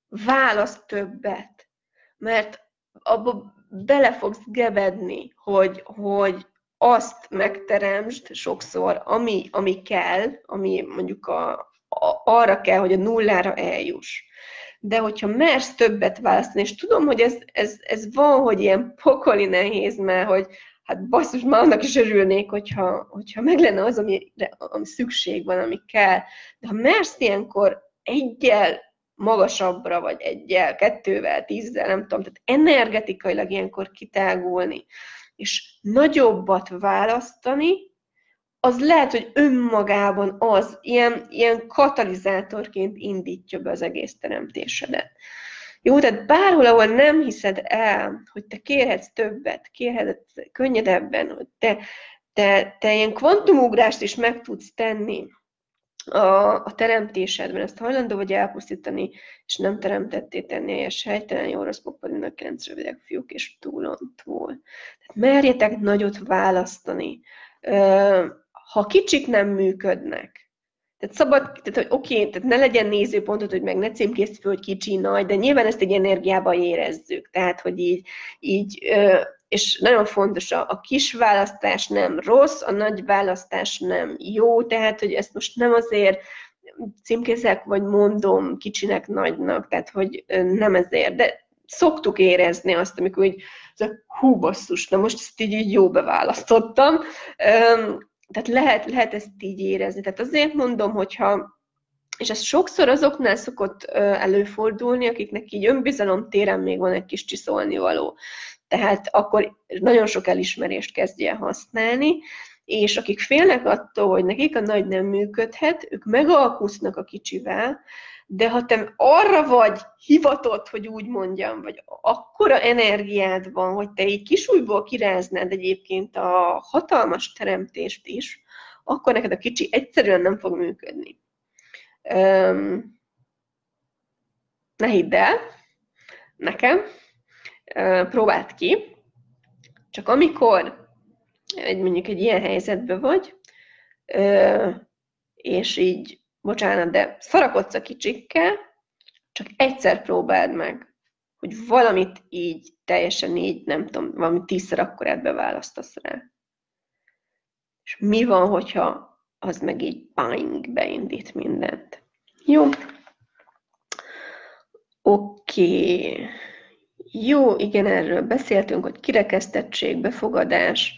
válasz többet, mert abba bele fogsz gebedni, hogy, hogy azt megteremtsd sokszor, ami, ami kell, ami mondjuk a, a, arra kell, hogy a nullára eljuss. De hogyha mersz többet választani, és tudom, hogy ez, ez, ez van, hogy ilyen pokoli nehéz, mert hogy hát basszus, már annak is örülnék, hogyha, hogyha meg lenne az, ami, ami szükség van, ami kell. De ha mersz ilyenkor egyel magasabbra, vagy egyel, kettővel, tízzel, nem tudom, tehát energetikailag ilyenkor kitágulni, és nagyobbat választani, az lehet, hogy önmagában az ilyen, ilyen katalizátorként indítja be az egész teremtésedet. Jó, tehát bárhol, ahol nem hiszed el, hogy te kérhetsz többet, kérhetsz könnyedebben, hogy te, te, te ilyen kvantumugrást is meg tudsz tenni, a, a teremtésedben ezt hajlandó vagy elpusztítani, és nem teremtetté tenni a sejtelen jó rossz a kerenc rövidek fiúk és túlon túl. Tehát merjetek nagyot választani. Ha kicsik nem működnek, tehát szabad, tehát hogy oké, tehát ne legyen nézőpontot, hogy meg ne címkész fel, hogy kicsi, nagy, de nyilván ezt egy energiába érezzük. Tehát, hogy így, így és nagyon fontos, a, a kis választás nem rossz, a nagy választás nem jó, tehát, hogy ezt most nem azért címkézek, vagy mondom kicsinek, nagynak, tehát, hogy nem ezért, de szoktuk érezni azt, amikor így, hú, basszus, na most ezt így, így jó beválasztottam. Tehát lehet, lehet ezt így érezni. Tehát azért mondom, hogyha és ez sokszor azoknál szokott előfordulni, akiknek így önbizalom téren még van egy kis csiszolni való. Tehát akkor nagyon sok elismerést kezdje használni, és akik félnek attól, hogy nekik a nagy nem működhet, ők megalkusznak a kicsivel, de ha te arra vagy hivatott, hogy úgy mondjam, vagy akkora energiád van, hogy te így kisújból kiráznád egyébként a hatalmas teremtést is, akkor neked a kicsi egyszerűen nem fog működni. Um, ne hidd el, nekem, próbáld ki, csak amikor egy, mondjuk egy ilyen helyzetben vagy, és így, bocsánat, de szarakodsz a kicsikkel, csak egyszer próbáld meg, hogy valamit így teljesen így, nem tudom, valami tízszer akkorát beválasztasz rá. És mi van, hogyha az meg így bang, beindít mindent. Jó. Oké. Okay. Jó, igen, erről beszéltünk, hogy kirekesztettség, befogadás.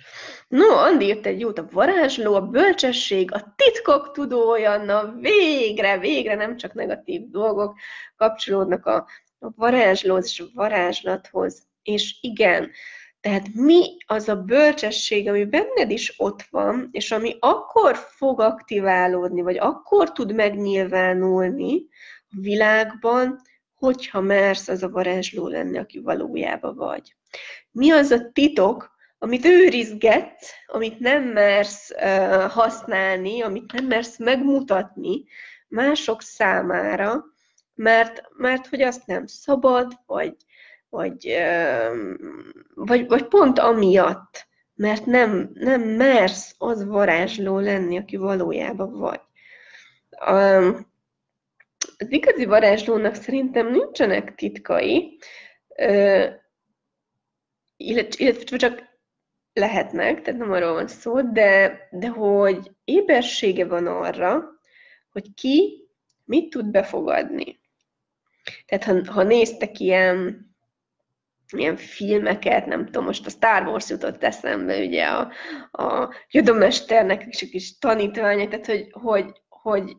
No, Andi írt egy jót, a varázsló, a bölcsesség, a titkok tudója, na végre, végre nem csak negatív dolgok kapcsolódnak a, a varázslóhoz és a varázslathoz. És igen, tehát mi az a bölcsesség, ami benned is ott van, és ami akkor fog aktiválódni, vagy akkor tud megnyilvánulni a világban, hogyha mersz az a varázsló lenni, aki valójában vagy. Mi az a titok, amit őrizgetsz, amit nem mersz uh, használni, amit nem mersz megmutatni mások számára, mert, mert hogy azt nem szabad, vagy, vagy, uh, vagy, vagy pont amiatt, mert nem, nem mersz az varázsló lenni, aki valójában vagy. Um, az igazi varázslónak szerintem nincsenek titkai, illetve csak lehetnek, tehát nem arról van szó, de, de hogy ébersége van arra, hogy ki mit tud befogadni. Tehát ha, ha néztek ilyen, ilyen filmeket, nem tudom, most a Star Wars jutott eszembe, ugye a, a Jodomesternek is a kis tanítványa, tehát hogy, hogy, hogy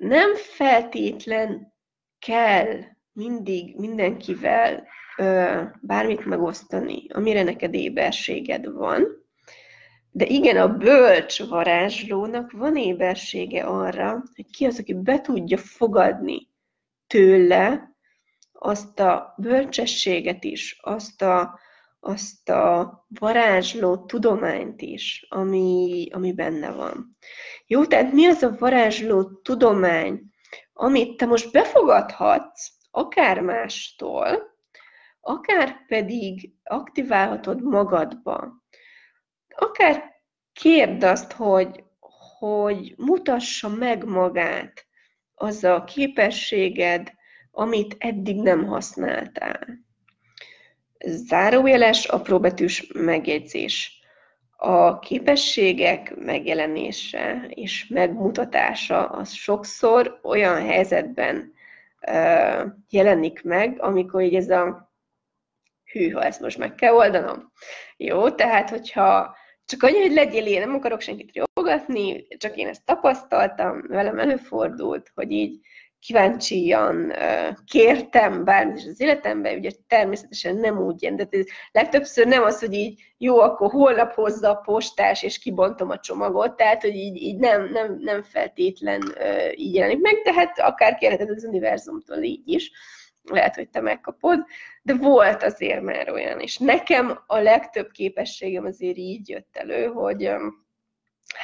nem feltétlen kell mindig mindenkivel ö, bármit megosztani, amire neked éberséged van, de igen, a bölcs varázslónak van ébersége arra, hogy ki az, aki be tudja fogadni tőle azt a bölcsességet is, azt a, azt a varázsló tudományt is, ami, ami benne van. Jó, tehát mi az a varázsló tudomány, amit te most befogadhatsz, akár mástól, akár pedig aktiválhatod magadba. Akár kérd azt, hogy, hogy mutassa meg magát az a képességed, amit eddig nem használtál. Zárójeles, apróbetűs megjegyzés. A képességek megjelenése és megmutatása az sokszor olyan helyzetben uh, jelenik meg, amikor így ez a hűha, ezt most meg kell oldanom. Jó, tehát hogyha csak annyi, hogy legyél én, nem akarok senkit jogatni, csak én ezt tapasztaltam, velem előfordult, hogy így kíváncsian kértem bármit is az életemben, ugye természetesen nem úgy jön, de legtöbbször nem az, hogy így jó, akkor holnap hozza a postás, és kibontom a csomagot, tehát, hogy így, így nem, nem, nem feltétlen így jelenik meg, de hát akár kérheted az univerzumtól így is, lehet, hogy te megkapod, de volt azért már olyan, és nekem a legtöbb képességem azért így jött elő, hogy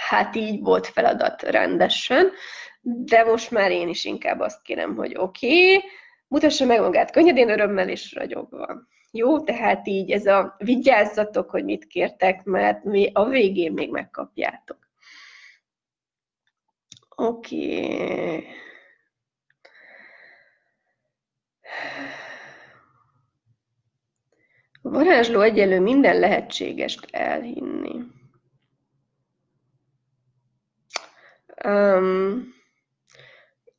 hát így volt feladat rendesen, de most már én is inkább azt kérem, hogy oké, okay, mutassa meg magát könnyedén, örömmel és ragyogva. Jó, tehát így ez a vigyázzatok, hogy mit kértek, mert mi a végén még megkapjátok. Oké. Okay. Varázsló egyelő minden lehetségest elhinni. Um,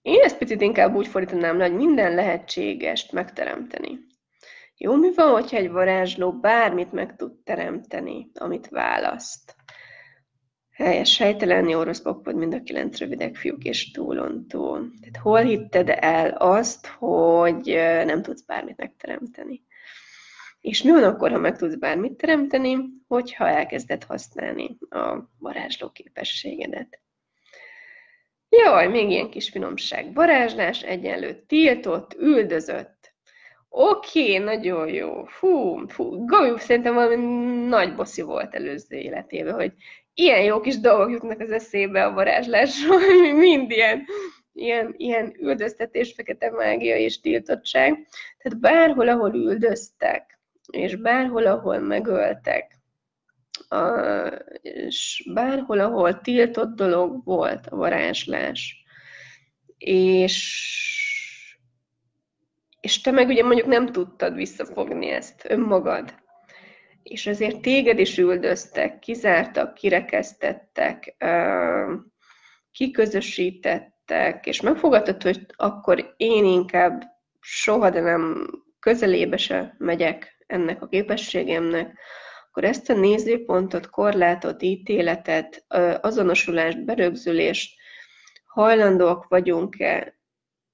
én ezt picit inkább úgy fordítanám le, hogy minden lehetségest megteremteni. Jó, mi van, hogyha egy varázsló bármit meg tud teremteni, amit választ? Helyes, helytelen, jó, rossz, pokpod, mind a kilenc rövidek fiúk és túlontó. Tehát hol hitted el azt, hogy nem tudsz bármit megteremteni? És mi van akkor, ha meg tudsz bármit teremteni, hogyha elkezded hasznalni a varázsló képességedet? Jaj, még ilyen kis finomság. Varázslás egyenlő tiltott, üldözött. Oké, okay, nagyon jó. Fú, fú. Gabi szerintem valami nagy boszi volt előző életében, hogy ilyen jó kis dolgok jutnak az eszébe a varázslásról, mind ilyen, ilyen, ilyen üldöztetés, fekete mágia és tiltottság. Tehát bárhol, ahol üldöztek, és bárhol, ahol megöltek, és bárhol, ahol tiltott dolog volt a varázslás, és, és te meg ugye mondjuk nem tudtad visszafogni ezt önmagad, és azért téged is üldöztek, kizártak, kirekesztettek, kiközösítettek, és megfogadtad, hogy akkor én inkább soha, de nem közelébe se megyek ennek a képességemnek, akkor ezt a nézőpontot, korlátot, ítéletet, azonosulást, berögzülést hajlandóak vagyunk-e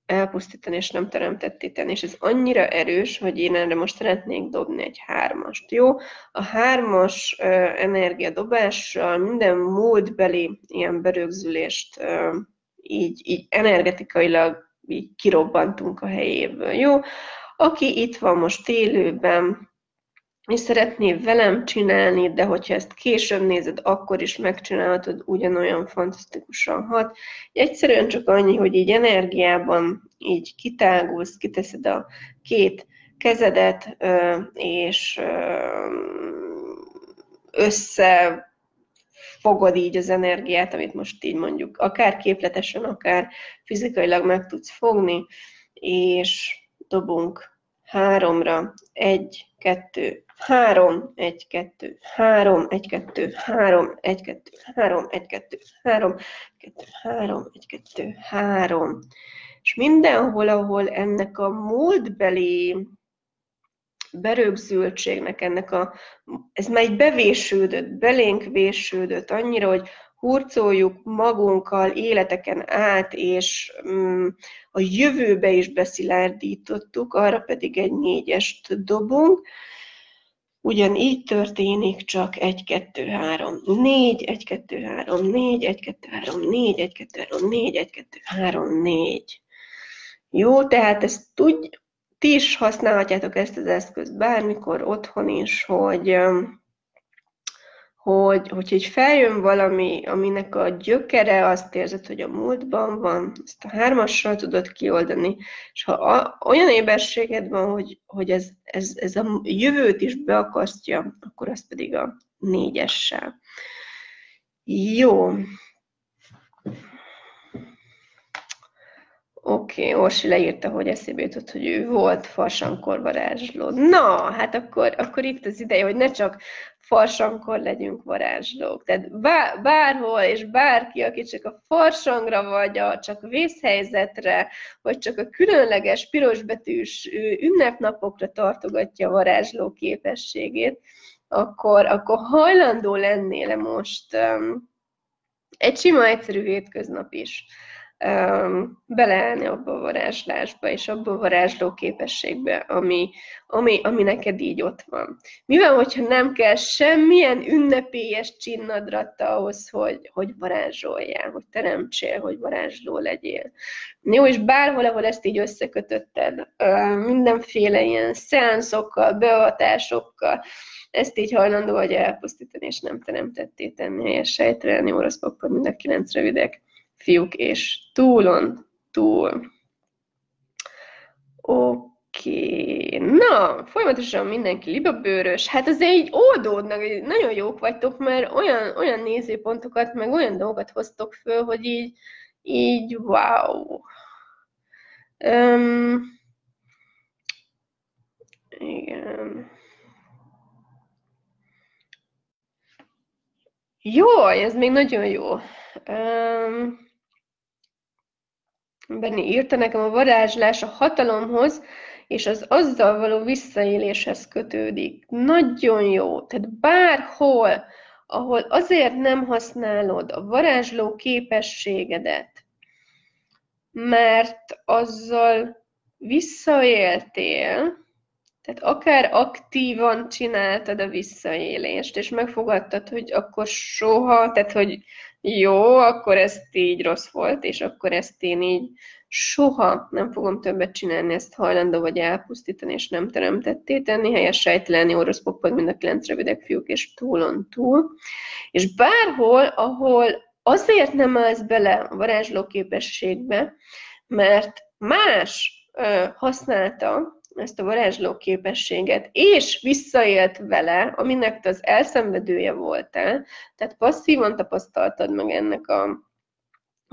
elpusztítani és nem teremtettíteni. És ez annyira erős, hogy én erre most szeretnék dobni egy hármast. Jó? A hármas energiadobással minden múltbeli ilyen berögzülést így, így energetikailag így kirobbantunk a helyéből. Jó? Aki itt van most élőben, és szeretné velem csinálni, de hogyha ezt később nézed, akkor is megcsinálhatod, ugyanolyan fantasztikusan hat. Egyszerűen csak annyi, hogy így energiában így kitágulsz, kiteszed a két kezedet, és össze fogod így az energiát, amit most így mondjuk akár képletesen, akár fizikailag meg tudsz fogni, és dobunk háromra, egy, kettő, három, egy, kettő, három, egy, kettő, három, egy, kettő, három, egy, kettő, három, kettő, három, egy, kettő, három. És mindenhol, ahol ennek a múltbeli berögzültségnek, ennek a, ez már egy bevésődött, belénk vésődött annyira, hogy hurcoljuk magunkkal életeken át, és mm, a jövőbe is beszilárdítottuk, arra pedig egy négyest dobunk. Ugyanígy történik, csak 1, 2, 3, 4, 1, 2, 3, 4, 1, 2, 3, 4, 1, 2, 3, 4, 1, 2, 3, 4. Jó, tehát ezt tudj, ti is használhatjátok ezt az eszközt bármikor, otthon is, hogy, hogy, hogy így feljön valami, aminek a gyökere, azt érzed, hogy a múltban van, ezt a hármassal tudod kioldani, és ha a, olyan éberséged van, hogy, hogy ez, ez, ez a jövőt is beakasztja, akkor az pedig a négyessel. Jó, Oké, okay, Orsi leírta, hogy eszébe jutott, hogy ő volt farsankor varázsló. Na, hát akkor, akkor itt az ideje, hogy ne csak farsankor legyünk varázslók. Tehát bár, bárhol és bárki, aki csak a farsangra, vagy a, csak vészhelyzetre, vagy csak a különleges pirosbetűs ünnepnapokra tartogatja a varázsló képességét, akkor, akkor hajlandó lennél most um, egy sima, egyszerű hétköznap is beleállni abba a varázslásba, és abba a varázsló képességbe, ami, ami, ami neked így ott van. Mivel, hogyha nem kell semmilyen ünnepélyes csinnadratta ahhoz, hogy, hogy varázsoljál, hogy teremtsél, hogy varázsló legyél. Jó, és bárhol, ahol ezt így összekötötted, mindenféle ilyen szeanszokkal, beavatásokkal, ezt így hajlandó vagy elpusztítani, és nem teremtetté tenni, és sejtelni orosz mind a kilenc rövidek fiúk és túlon túl. Oké, na, folyamatosan mindenki libabőrös. Hát azért így oldódnak, nagyon jók vagytok, mert olyan, olyan nézőpontokat, meg olyan dolgokat hoztok föl, hogy így, így wow. Um, igen. Jó, ez még nagyon jó. Um, Benni írta nekem, a varázslás a hatalomhoz és az azzal való visszaéléshez kötődik. Nagyon jó. Tehát bárhol, ahol azért nem használod a varázsló képességedet, mert azzal visszaéltél, tehát akár aktívan csináltad a visszaélést, és megfogadtad, hogy akkor soha, tehát hogy jó, akkor ez így rossz volt, és akkor ezt én így soha nem fogom többet csinálni, ezt hajlandó vagy elpusztítani, és nem teremtetté tenni, helyes sejtelenni orosz poppod, mind a kilenc rövidek fiúk, és túlon túl. És bárhol, ahol azért nem állsz bele a varázsló képességbe, mert más ö, használta ezt a varázsló képességet, és visszaélt vele, aminek te az elszenvedője voltál, tehát passzívan tapasztaltad meg ennek a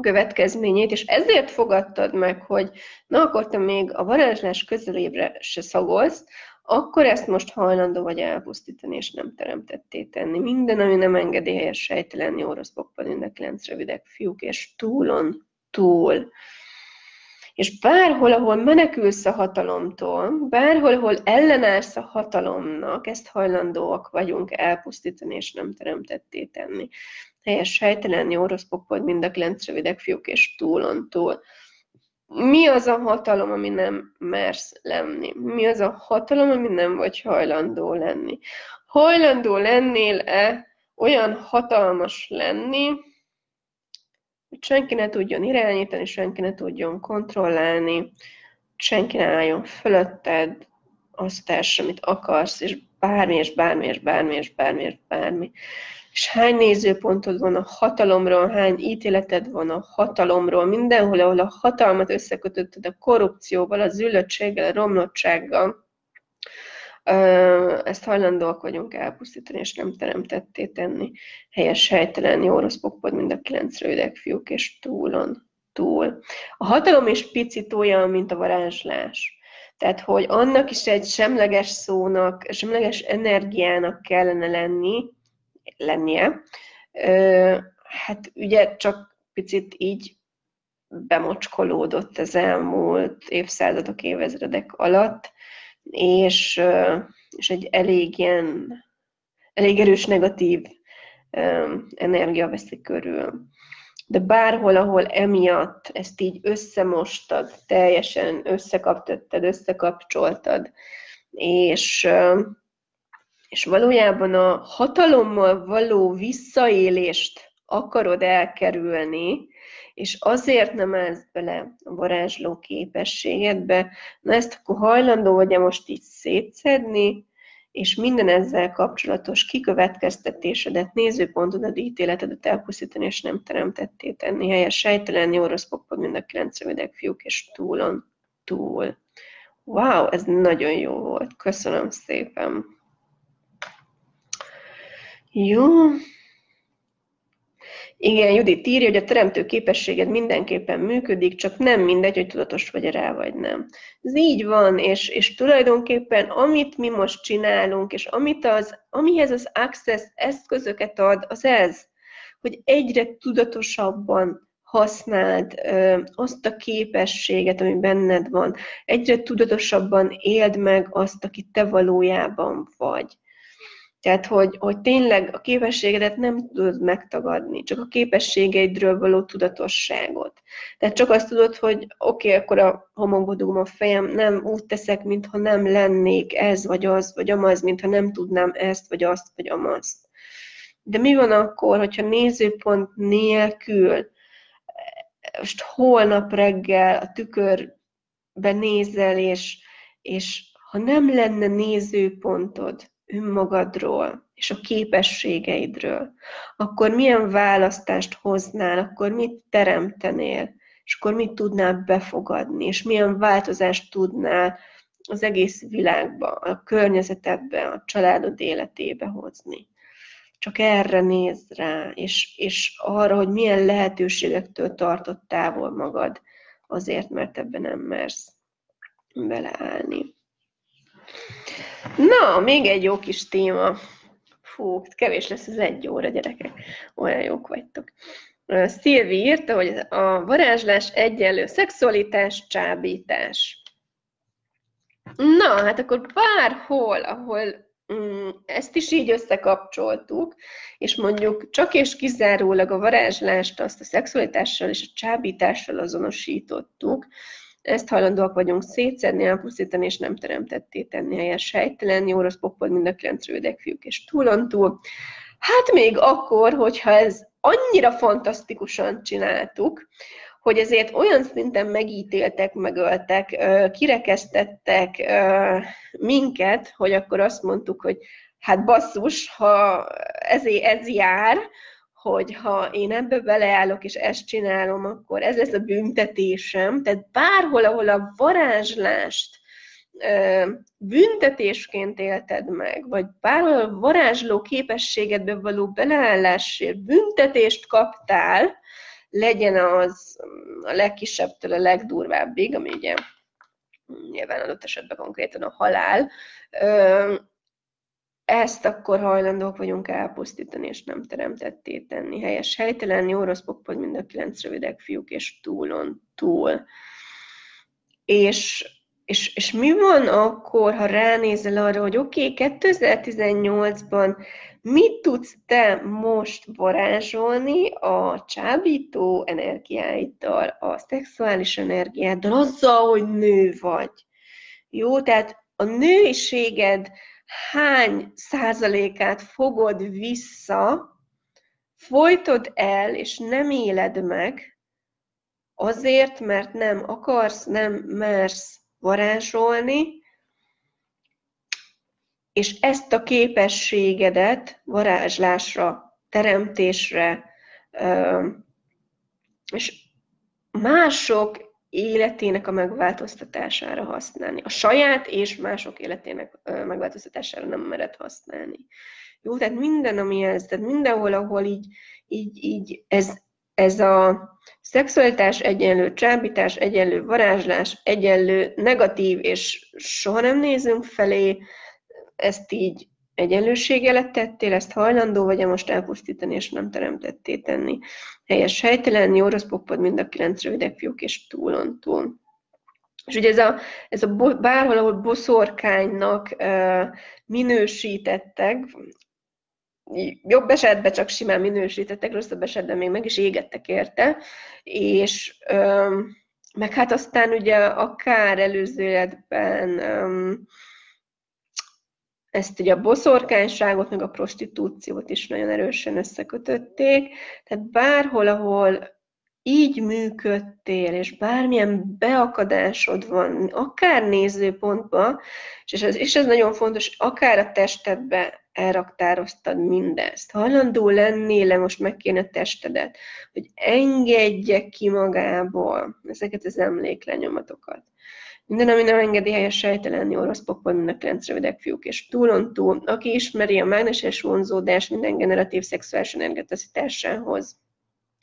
következményét, és ezért fogadtad meg, hogy na akkor te még a varázslás közelébre se szagolsz, akkor ezt most hajlandó vagy elpusztítani, és nem teremtetté tenni. Minden, ami nem engedi helyes sejtelenni, orosz pokpad, kilenc rövidek fiúk, és túlon túl és bárhol, ahol menekülsz a hatalomtól, bárhol, ahol ellenállsz a hatalomnak, ezt hajlandóak vagyunk elpusztítani, és nem teremtetté tenni. Helyes sejtelenni, orosz popod, mind a kilenc rövidek fiúk, és túlon túl. Mi az a hatalom, ami nem mersz lenni? Mi az a hatalom, ami nem vagy hajlandó lenni? Hajlandó lennél-e olyan hatalmas lenni, hogy senki ne tudjon irányítani, senki ne tudjon kontrollálni, senki ne álljon fölötted, azt társa, amit akarsz, és bármi, és bármi, és bármi, és bármi, és bármi. És hány nézőpontod van a hatalomról, hány ítéleted van a hatalomról, mindenhol, ahol a hatalmat összekötötted a korrupcióval, a züllöttséggel, a romlottsággal, ezt hajlandóak vagyunk elpusztítani, és nem teremtetté tenni. Helyes helytelen, jó rossz pokpod, mind a kilenc rövidek fiúk, és túlon túl. A hatalom is picit olyan, mint a varázslás. Tehát, hogy annak is egy semleges szónak, semleges energiának kellene lenni, lennie. Hát ugye csak picit így bemocskolódott az elmúlt évszázadok, évezredek alatt, és, és egy elég ilyen, elég erős negatív energia veszi körül. De bárhol, ahol emiatt ezt így összemostad, teljesen összekaptottad, összekapcsoltad, és, és valójában a hatalommal való visszaélést akarod elkerülni, és azért nem állsz bele a varázsló képességedbe, na ezt akkor hajlandó vagy-e most így szétszedni, és minden ezzel kapcsolatos kikövetkeztetésedet, nézőpontodat, ítéletedet elpusztítani, és nem teremtetté tenni. Helyes sejtelen, jó rossz pokpod, mind a kilenc rövidek fiúk, és túlon túl. Wow, ez nagyon jó volt. Köszönöm szépen. Jó. Igen, Judit írja, hogy a teremtő képességed mindenképpen működik, csak nem mindegy, hogy tudatos vagy rá, vagy nem. Ez így van, és, és tulajdonképpen amit mi most csinálunk, és amit az, amihez az Access eszközöket ad, az ez, hogy egyre tudatosabban használd ö, azt a képességet, ami benned van, egyre tudatosabban éld meg azt, aki te valójában vagy. Tehát, hogy, hogy tényleg a képességedet nem tudod megtagadni, csak a képességeidről való tudatosságot. Tehát csak azt tudod, hogy oké, okay, akkor a homokba a fejem, nem úgy teszek, mintha nem lennék ez vagy az, vagy amaz, mintha nem tudnám ezt, vagy azt, vagy amazt. De mi van akkor, hogyha nézőpont nélkül, most holnap reggel a tükörbe nézel, és, és ha nem lenne nézőpontod, önmagadról és a képességeidről, akkor milyen választást hoznál, akkor mit teremtenél, és akkor mit tudnál befogadni, és milyen változást tudnál az egész világba, a környezetedbe, a családod életébe hozni. Csak erre nézz rá, és, és arra, hogy milyen lehetőségektől tartott távol magad, azért, mert ebben nem mersz beleállni. Na, még egy jó kis téma. Fú, kevés lesz az egy óra, gyerekek. Olyan jók vagytok. Szilvi írta, hogy a varázslás egyenlő szexualitás, csábítás. Na, hát akkor bárhol, ahol mm, ezt is így összekapcsoltuk, és mondjuk csak és kizárólag a varázslást azt a szexualitással és a csábítással azonosítottuk, ezt hajlandóak vagyunk szétszedni, elpusztítani, és nem teremtetté tenni helyes sejtelen, jó rossz popod, mind a kilenc rövidek fiúk és túlontúl. Hát még akkor, hogyha ez annyira fantasztikusan csináltuk, hogy ezért olyan szinten megítéltek, megöltek, kirekesztettek minket, hogy akkor azt mondtuk, hogy hát basszus, ha ez, ez jár, hogy ha én ebbe beleállok, és ezt csinálom, akkor ez lesz a büntetésem. Tehát bárhol, ahol a varázslást büntetésként élted meg, vagy bárhol a varázsló képességedbe való beleállásért büntetést kaptál, legyen az a legkisebbtől a legdurvábbig, ami ugye nyilván adott esetben konkrétan a halál, ezt akkor hajlandók vagyunk elpusztítani, és nem teremtetté tenni. Helyes helytelen, jó rossz pokpod, mind a kilenc rövidek fiúk, és túlon túl. És, és, és mi van akkor, ha ránézel arra, hogy oké, okay, 2018-ban mit tudsz te most varázsolni a csábító energiáiddal, a szexuális energiáddal, azzal, hogy nő vagy. Jó, tehát a nőiséged hány százalékát fogod vissza, folytod el, és nem éled meg, azért, mert nem akarsz, nem mersz varázsolni, és ezt a képességedet varázslásra, teremtésre, és mások életének a megváltoztatására használni. A saját és mások életének megváltoztatására nem mered használni. Jó, tehát minden, ami ez, tehát mindenhol, ahol így, így, így ez, ez a szexualitás egyenlő csábítás, egyenlő varázslás, egyenlő negatív, és soha nem nézünk felé, ezt így egyenlőségjelet tettél, ezt hajlandó vagy-e most elpusztítani, és nem teremtetté tenni. Helyes helytelen, jó rossz poppod, mind a kilenc rövidek fiúk, és túlon túl. És ugye ez a, ez a bárhol, ahol boszorkánynak minősítettek, jobb esetben csak simán minősítettek, rosszabb esetben még meg is égettek érte, és meg hát aztán ugye akár előző életben ezt ugye a boszorkányságot, meg a prostitúciót is nagyon erősen összekötötték. Tehát bárhol, ahol így működtél, és bármilyen beakadásod van, akár nézőpontba, és ez, és ez nagyon fontos, akár a testedbe elraktároztad mindezt. Hajlandó lennél le most meg kéne testedet, hogy engedje ki magából ezeket az emléklenyomatokat. Minden, ami nem engedi helyes sejtelenni orosz pokpolnak rendszervedek fiúk és túlon túl, aki ismeri a mágneses vonzódás minden generatív szexuális energiatársításához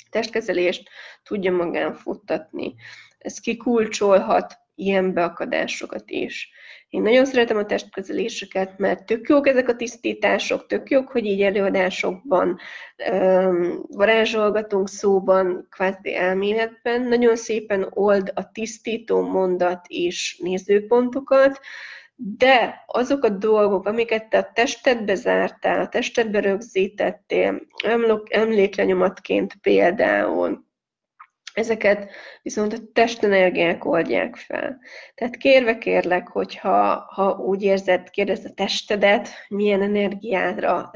testkezelést tudja magán futtatni. Ez kikulcsolhat ilyen beakadásokat is. Én nagyon szeretem a testkezeléseket, mert tök jók ezek a tisztítások, tök jók, hogy így előadásokban um, varázsolgatunk szóban, kvázi elméletben. Nagyon szépen old a tisztító mondat is nézőpontokat, de azok a dolgok, amiket te a testedbe zártál, a testedbe rögzítettél, emléklenyomatként például, ezeket viszont a testenergiák oldják fel. Tehát kérve kérlek, hogyha ha úgy érzed, kérdezd a testedet, milyen energiára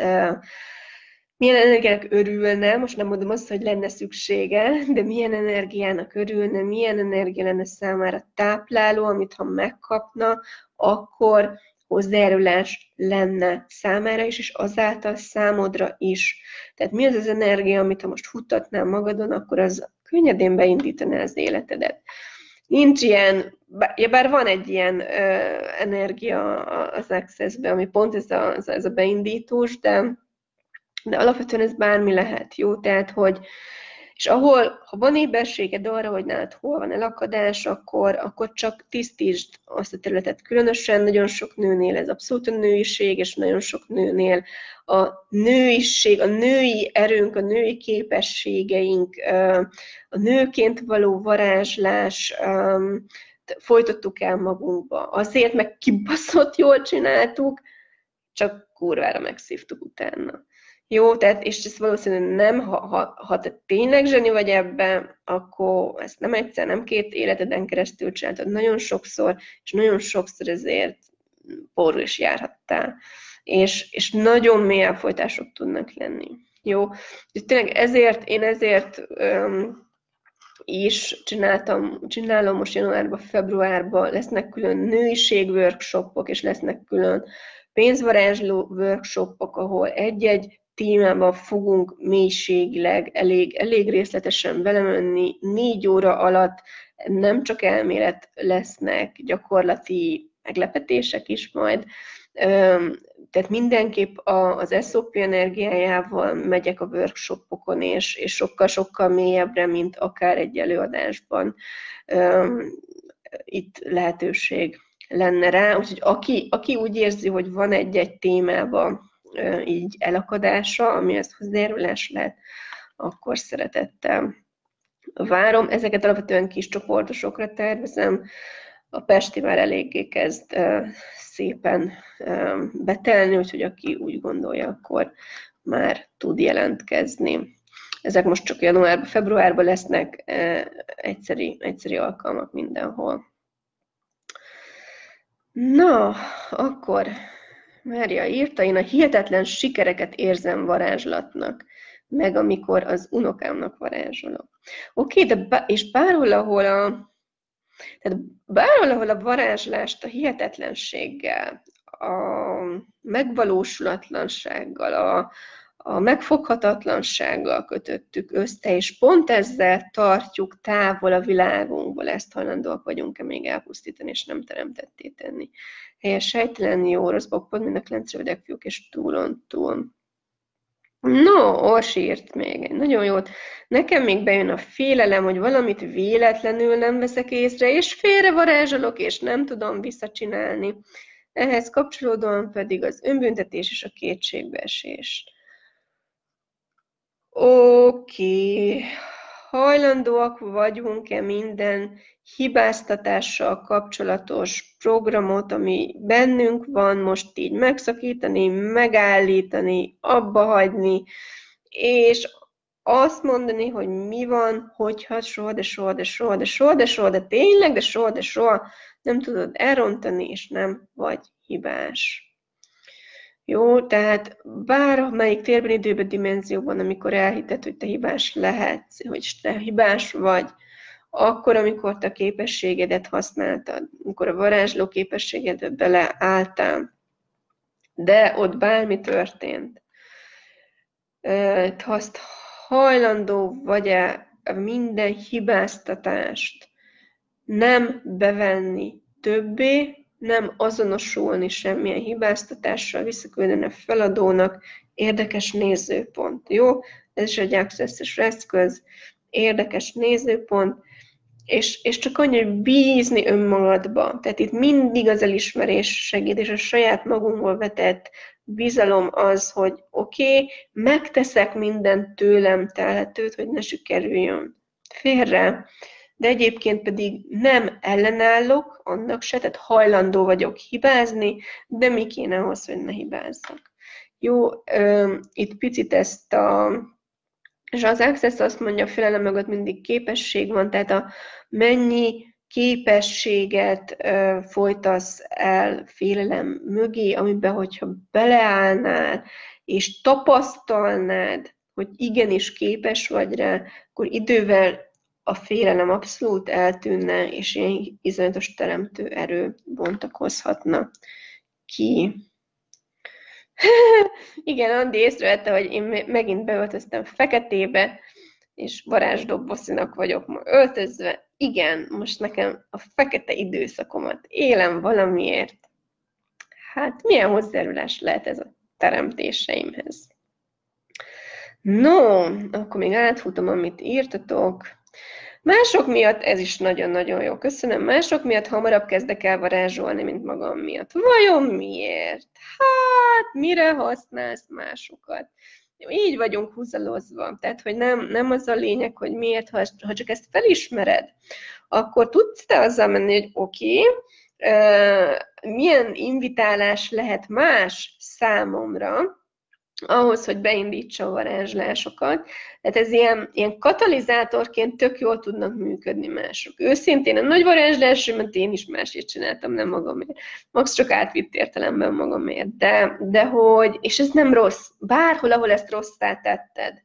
milyen energiának örülne, most nem mondom azt, hogy lenne szüksége, de milyen energiának örülne, milyen energia lenne számára tápláló, amit ha megkapna, akkor hozzájárulás lenne számára is, és azáltal számodra is. Tehát mi az az energia, amit ha most futtatnál magadon, akkor az könnyedén beindítaná az életedet. Nincs ilyen, bár van egy ilyen ö, energia az access ami pont ez a, ez a beindítós, de de alapvetően ez bármi lehet, jó? Tehát, hogy és ahol, ha van éberséged arra, hogy nálad hol van elakadás, akkor, akkor csak tisztítsd azt a területet. Különösen nagyon sok nőnél ez abszolút a nőiség, és nagyon sok nőnél a nőiség, a női erőnk, a női képességeink, a nőként való varázslás, folytattuk el magunkba. Azért, meg kibaszott jól csináltuk, csak kurvára megszívtuk utána. Jó, tehát, és ez valószínűleg nem, ha, ha, ha te tényleg zseni vagy ebben, akkor ezt nem egyszer, nem két életeden keresztül csináltad, nagyon sokszor, és nagyon sokszor ezért porul is járhattál. És, és nagyon mély elfolytások tudnak lenni. Jó, és tényleg ezért, én ezért um, is csináltam, csinálom most januárban, februárban, lesznek külön nőiség workshopok, és lesznek külön pénzvarázsló workshopok, ahol egy-egy témában fogunk mélységileg elég, elég részletesen belemenni. Négy óra alatt nem csak elmélet lesznek, gyakorlati meglepetések is majd. Tehát mindenképp az SOP energiájával megyek a workshopokon, és, és sokkal-sokkal mélyebbre, mint akár egy előadásban itt lehetőség lenne rá. Úgyhogy aki, aki úgy érzi, hogy van egy-egy témában, így elakadása, ami ezt hozzájárulás lehet, akkor szeretettel várom. Ezeket alapvetően kis csoportosokra tervezem. A Pesti már eléggé kezd szépen betelni, úgyhogy aki úgy gondolja, akkor már tud jelentkezni. Ezek most csak januárban, februárban lesznek egyszeri, egyszeri alkalmak mindenhol. Na, akkor Mária írta, én a hihetetlen sikereket érzem varázslatnak, meg amikor az unokámnak varázsolok. Oké, de bá, és bárhol, ahol a tehát bárhol, ahol a varázslást a hihetetlenséggel, a megvalósulatlansággal, a, a megfoghatatlansággal kötöttük össze, és pont ezzel tartjuk távol a világunkból, ezt hajlandóak vagyunk-e még elpusztítani, és nem teremtetté tenni. Helyes sejtelen jó orosz bokpont, mind a klencerövedek fiúk, és túlon túl. No, Orsi írt még egy nagyon jót. Nekem még bejön a félelem, hogy valamit véletlenül nem veszek észre, és félre varázsolok, és nem tudom visszacsinálni. Ehhez kapcsolódóan pedig az önbüntetés és a kétségbeesés. Oké, okay. Hajlandóak vagyunk-e minden hibáztatással kapcsolatos programot, ami bennünk van, most így megszakítani, megállítani, abba hagyni, és azt mondani, hogy mi van, hogyha soha, de soha, de soha, de soha, de soha, de tényleg, de soha, de soha nem tudod elrontani, és nem vagy hibás. Jó, tehát bármelyik térben, időben, dimenzióban, amikor elhited, hogy te hibás lehetsz, hogy te hibás vagy, akkor, amikor te képességedet használtad, amikor a varázsló képességedbe beleálltál, de ott bármi történt, azt hajlandó vagy-e minden hibáztatást nem bevenni többé, nem azonosulni semmilyen hibáztatással, visszaküldeni a feladónak, érdekes nézőpont, jó? Ez is egy access eszköz, érdekes nézőpont, és, és csak annyi, hogy bízni önmagadba. Tehát itt mindig az elismerés segít, és a saját magunkból vetett bizalom az, hogy oké, okay, megteszek mindent tőlem telhetőt, hogy ne sikerüljön félre, de egyébként pedig nem ellenállok annak se, tehát hajlandó vagyok hibázni, de mi kéne ahhoz, hogy ne hibázzak. Jó, itt picit ezt a és az Access azt mondja, a félelem mögött mindig képesség van, tehát a mennyi képességet ö, folytasz el félelem mögé, amiben, hogyha beleállnál, és tapasztalnád, hogy igenis képes vagy rá, akkor idővel a félelem abszolút eltűnne, és ilyen iszonyatos teremtő erő bontakozhatna ki. Igen, Andi észrevette, hogy én megint beöltöztem feketébe, és varázsdobboszinak vagyok ma öltözve. Igen, most nekem a fekete időszakomat élem valamiért. Hát milyen hozzájárulás lehet ez a teremtéseimhez? No, akkor még átfutom, amit írtatok. Mások miatt, ez is nagyon-nagyon jó, köszönöm, mások miatt hamarabb kezdek el varázsolni, mint magam miatt. Vajon miért? Hát, mire használsz másokat? Így vagyunk húzalozva. Tehát, hogy nem, nem az a lényeg, hogy miért, ha, ha csak ezt felismered, akkor tudsz te azzal menni, hogy oké, okay, milyen invitálás lehet más számomra, ahhoz, hogy beindítsa a varázslásokat. Tehát ez ilyen, ilyen katalizátorként tök jól tudnak működni mások. Őszintén a nagy varázslásomat én is másért csináltam, nem magamért. Max csak átvitt értelemben magamért. De, de hogy, és ez nem rossz. Bárhol, ahol ezt rosszá tetted,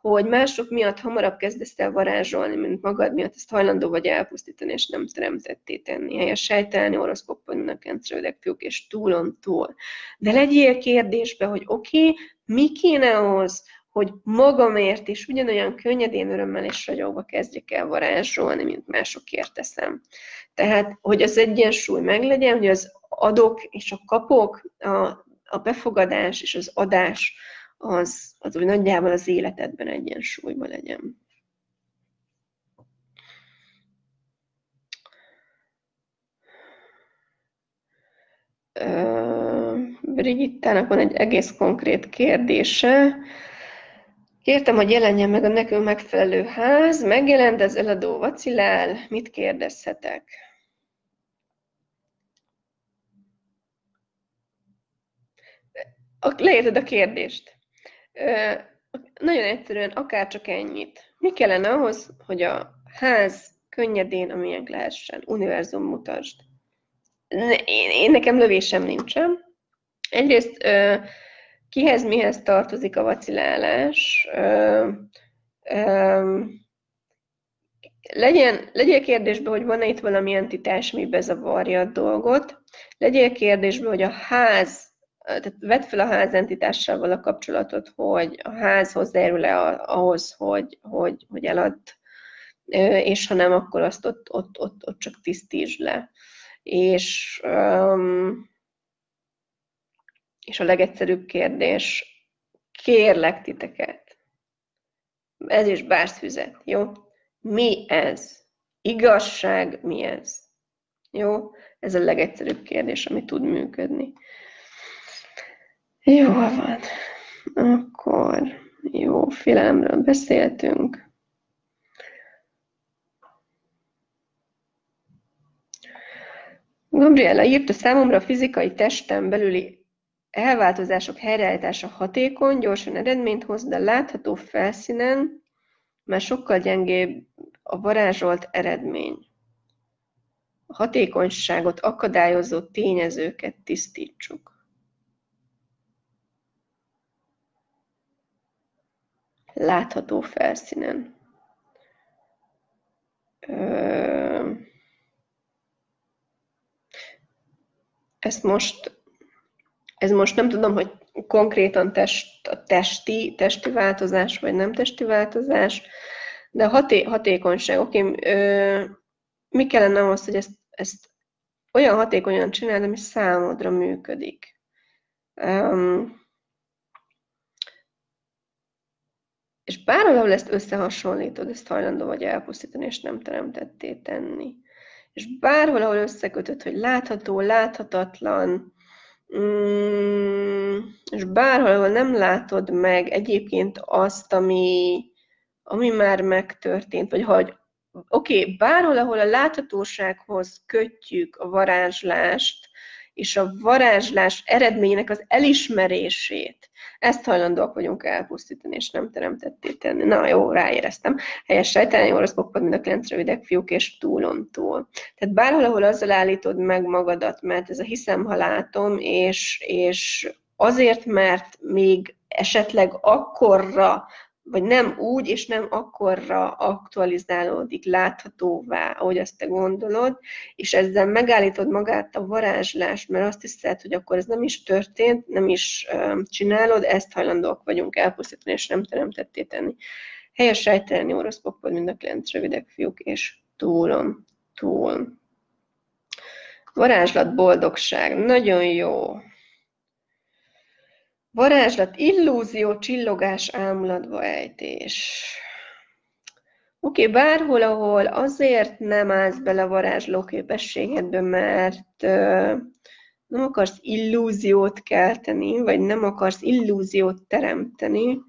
hogy mások miatt hamarabb kezdesz el varázsolni, mint magad miatt, ezt hajlandó vagy elpusztítani, és nem teremtetté tenni. Helyes sejtelni, oroszkopodnak, kentrődek, fiúk, és túlon túl. De legyél kérdésbe, hogy oké, okay, mi kéne ahhoz, hogy magamért is ugyanolyan könnyedén, örömmel és ragyogva kezdjek el varázsolni, mint másokért teszem. Tehát, hogy az egyensúly meglegyen, hogy az adok és a kapok, a, a befogadás és az adás az, az úgy nagyjából az életedben egyensúlyban legyen. Brigittának van egy egész konkrét kérdése. Kértem, hogy jelenjen meg a nekünk megfelelő ház, megjelent, az eladó vacilál, mit kérdezhetek? Leérted a kérdést. Nagyon egyszerűen, akár csak ennyit. Mi kellene ahhoz, hogy a ház könnyedén, amilyen lehessen, univerzum mutasd. Én, én nekem lövésem nincsen. Egyrészt kihez mihez tartozik a vacilálás. Legyen, legyél kérdésbe, hogy van-e itt valami entitás, mi bezavarja a dolgot. Legyél kérdésbe, hogy a ház tehát vedd fel a ház entitással kapcsolatot, hogy a ház hozzájárul-e ahhoz, hogy, hogy, hogy elad, és ha nem, akkor azt ott, ott, ott, ott csak tisztítsd le. És, és a legegyszerűbb kérdés, kérlek titeket, ez is bárszfüzet, jó? Mi ez? Igazság mi ez? Jó? Ez a legegyszerűbb kérdés, ami tud működni. Jó van. Akkor jó, félelemről beszéltünk. Gabriella írta számomra a fizikai testem belüli elváltozások helyreállítása hatékony, gyorsan eredményt hoz, de látható felszínen már sokkal gyengébb a varázsolt eredmény. A hatékonyságot akadályozó tényezőket tisztítsuk. Látható felszínen. Ezt most, ez most nem tudom, hogy konkrétan test, a testi, testi változás, vagy nem testi változás, de haté, hatékonyság, oké, okay, mi kellene ahhoz, hogy ezt, ezt olyan hatékonyan csináld, ami számodra működik. Um, és bárhol ezt összehasonlítod, ezt hajlandó vagy elpusztítani, és nem teremtetté tenni. És bárhol, ahol összekötöd, hogy látható, láthatatlan, mm, és bárhol, ahol nem látod meg egyébként azt, ami, ami már megtörtént, vagy hogy oké, okay, bárhol, ahol a láthatósághoz kötjük a varázslást, és a varázslás eredménynek az elismerését, ezt hajlandóak vagyunk elpusztítani, és nem teremtetté tenni. Na jó, ráéreztem. Helyes sejtelni, orosz pokpad, mind a kilenc rövidek fiúk, és túlon túl. Tehát bárhol, ahol azzal állítod meg magadat, mert ez a hiszem, ha látom, és, és azért, mert még esetleg akkorra vagy nem úgy, és nem akkorra aktualizálódik láthatóvá, ahogy azt te gondolod, és ezzel megállítod magát a varázslást, mert azt hiszed, hogy akkor ez nem is történt, nem is csinálod, ezt hajlandóak vagyunk elpusztítani, és nem teremtetté tenni. Helyes sejtelni orosz pokpod, mind a kilenc rövidek fiúk, és túlom, túl. Varázslat, boldogság, nagyon jó. Varázslat, illúzió, csillogás, ámulatba ejtés. Oké, okay, bárhol, ahol azért nem állsz bele a varázsló képességedbe, mert nem akarsz illúziót kelteni, vagy nem akarsz illúziót teremteni,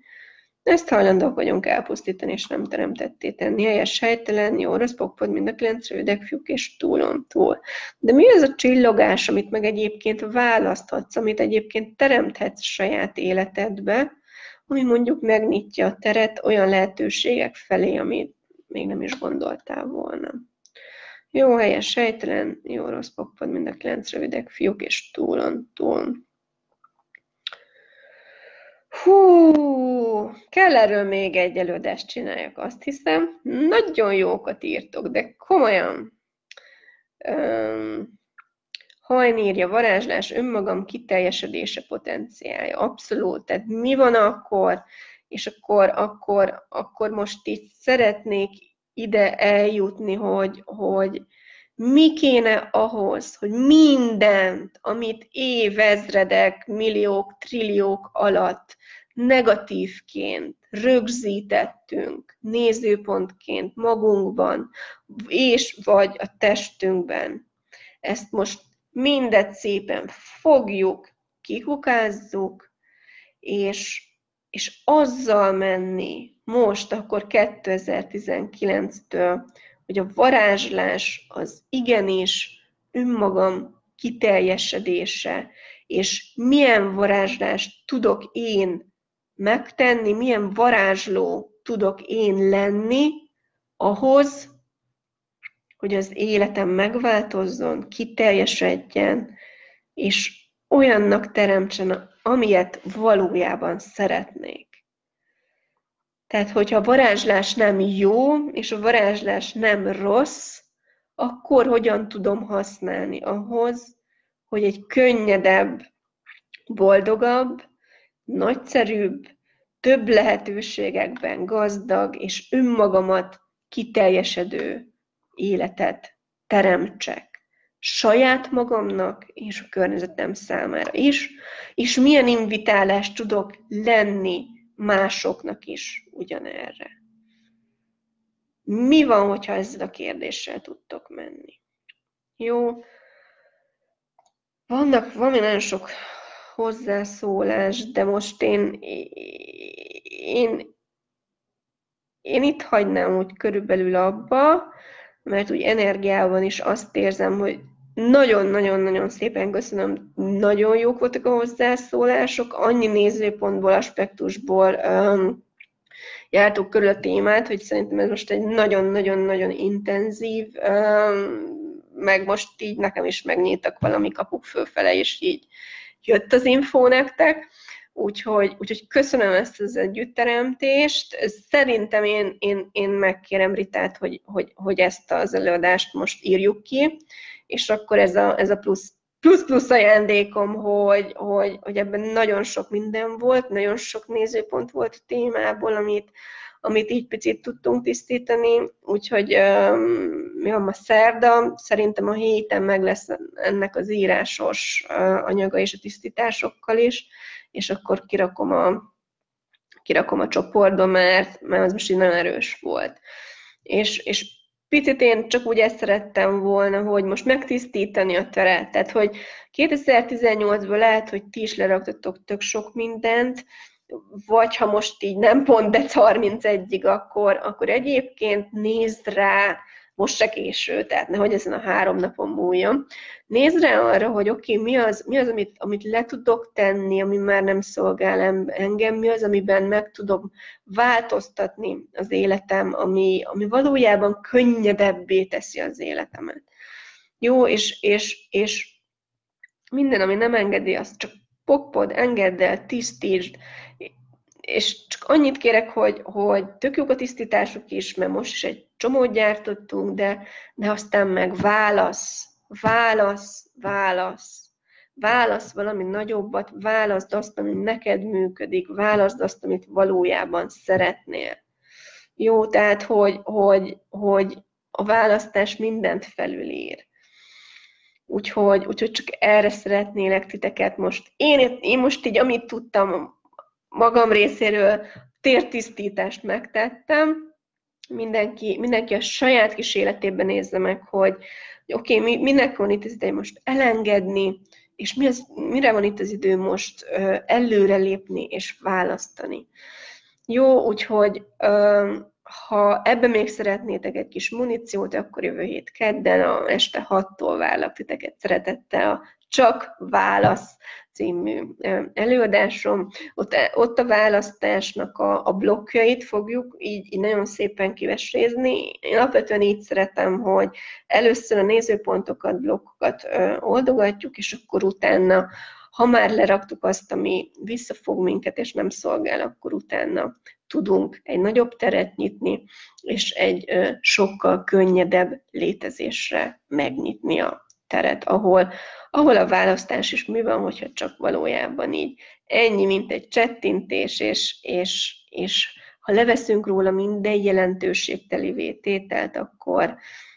ezt hajlandók vagyunk elpusztítani, és nem teremtetté tenni. Helyes, helytelen, jó, rossz pokpod, mind a kilenc rövidek fiúk, és túlon túl. De mi az a csillogás, amit meg egyébként választhatsz, amit egyébként teremthetsz saját életedbe, ami mondjuk megnyitja a teret olyan lehetőségek felé, amit még nem is gondoltál volna. Jó, helyes, sejtelen, jó, rossz pokpod, mind a kilenc rövidek fiúk, és túlon túl. Hú, kell erről még egy előadást csináljak, azt hiszem. Nagyon jókat írtok, de komolyan. Um, hajnírja, varázslás, önmagam kiteljesedése potenciálja. Abszolút. Tehát mi van akkor, és akkor, akkor, akkor most itt szeretnék ide eljutni, hogy, hogy mi kéne ahhoz, hogy mindent, amit évezredek, milliók, trilliók alatt negatívként rögzítettünk, nézőpontként magunkban, és vagy a testünkben. Ezt most mindet szépen fogjuk, kikukázzuk, és, és azzal menni most, akkor 2019-től, hogy a varázslás az igenis önmagam kiteljesedése, és milyen varázslást tudok én megtenni, milyen varázsló tudok én lenni ahhoz, hogy az életem megváltozzon, kiteljesedjen, és olyannak teremtsen, amilyet valójában szeretnék. Tehát, hogyha a varázslás nem jó, és a varázslás nem rossz, akkor hogyan tudom használni? Ahhoz, hogy egy könnyedebb, boldogabb, nagyszerűbb, több lehetőségekben gazdag és önmagamat kiteljesedő életet teremtsek. Saját magamnak és a környezetem számára is, és milyen invitálást tudok lenni másoknak is ugyanerre. Mi van, hogyha ezzel a kérdéssel tudtok menni? Jó, vannak, van nagyon sok hozzászólás, de most én, én, én itt hagynám úgy körülbelül abba, mert úgy energiában is azt érzem, hogy nagyon-nagyon-nagyon szépen köszönöm, nagyon jók voltak a hozzászólások, annyi nézőpontból, aspektusból um, jártuk körül a témát, hogy szerintem ez most egy nagyon-nagyon-nagyon intenzív, um, meg most így nekem is megnyíltak valami kapuk fölfele, és így jött az infó nektek. úgyhogy, úgyhogy köszönöm ezt az együtteremtést. Szerintem én, én, én megkérem Ritát, hogy, hogy, hogy ezt az előadást most írjuk ki, és akkor ez a, ez a plusz plusz-plusz ajándékom, hogy, hogy, hogy ebben nagyon sok minden volt, nagyon sok nézőpont volt a témából, amit, amit így picit tudtunk tisztítani, úgyhogy mi van ma? Szerda, szerintem a héten meg lesz ennek az írásos anyaga és a tisztításokkal is, és akkor kirakom a, kirakom a csoportba, mert, mert az most így nagyon erős volt. És, és picit én csak úgy ezt szerettem volna, hogy most megtisztítani a teret. Tehát, hogy 2018-ban lehet, hogy ti is leraktatok tök sok mindent, vagy ha most így nem pont de 31-ig, akkor, akkor egyébként nézd rá, most se késő, tehát nehogy ezen a három napon múljon. Nézd rá arra, hogy oké, okay, mi az, mi az amit, amit le tudok tenni, ami már nem szolgál engem, mi az, amiben meg tudom változtatni az életem, ami, ami valójában könnyedebbé teszi az életemet. Jó, és, és, és minden, ami nem engedi, azt csak pokpod, engedd el, tisztítsd, és csak annyit kérek, hogy, hogy tök jók a tisztítások is, mert most is egy csomót gyártottunk, de, de aztán meg válasz, válasz, válasz. Válasz valami nagyobbat, válaszd azt, ami neked működik, válaszd azt, amit valójában szeretnél. Jó, tehát, hogy, hogy, hogy a választás mindent felülír. Úgyhogy, úgyhogy csak erre szeretnélek titeket most. Én, én most így, amit tudtam magam részéről, tértisztítást megtettem. Mindenki, mindenki a saját kis életében nézze meg, hogy, oké, okay, mi, minek van itt az idő most elengedni, és mi az, mire van itt az idő most előrelépni és választani. Jó, úgyhogy ha ebbe még szeretnétek egy kis muníciót, akkor jövő hét kedden a este 6-tól várlak titeket szeretettel a Csak Válasz című előadásom. Ott, ott a választásnak a, a blokkjait fogjuk így, így nagyon szépen kivesézni. Én alapvetően így szeretem, hogy először a nézőpontokat, blokkokat oldogatjuk, és akkor utána ha már leraktuk azt, ami visszafog minket, és nem szolgál, akkor utána tudunk egy nagyobb teret nyitni, és egy sokkal könnyedebb létezésre megnyitni a teret, ahol, ahol a választás is mi van, hogyha csak valójában így ennyi, mint egy csettintés, és, és, és ha leveszünk róla minden jelentőségteli vétételt, akkor,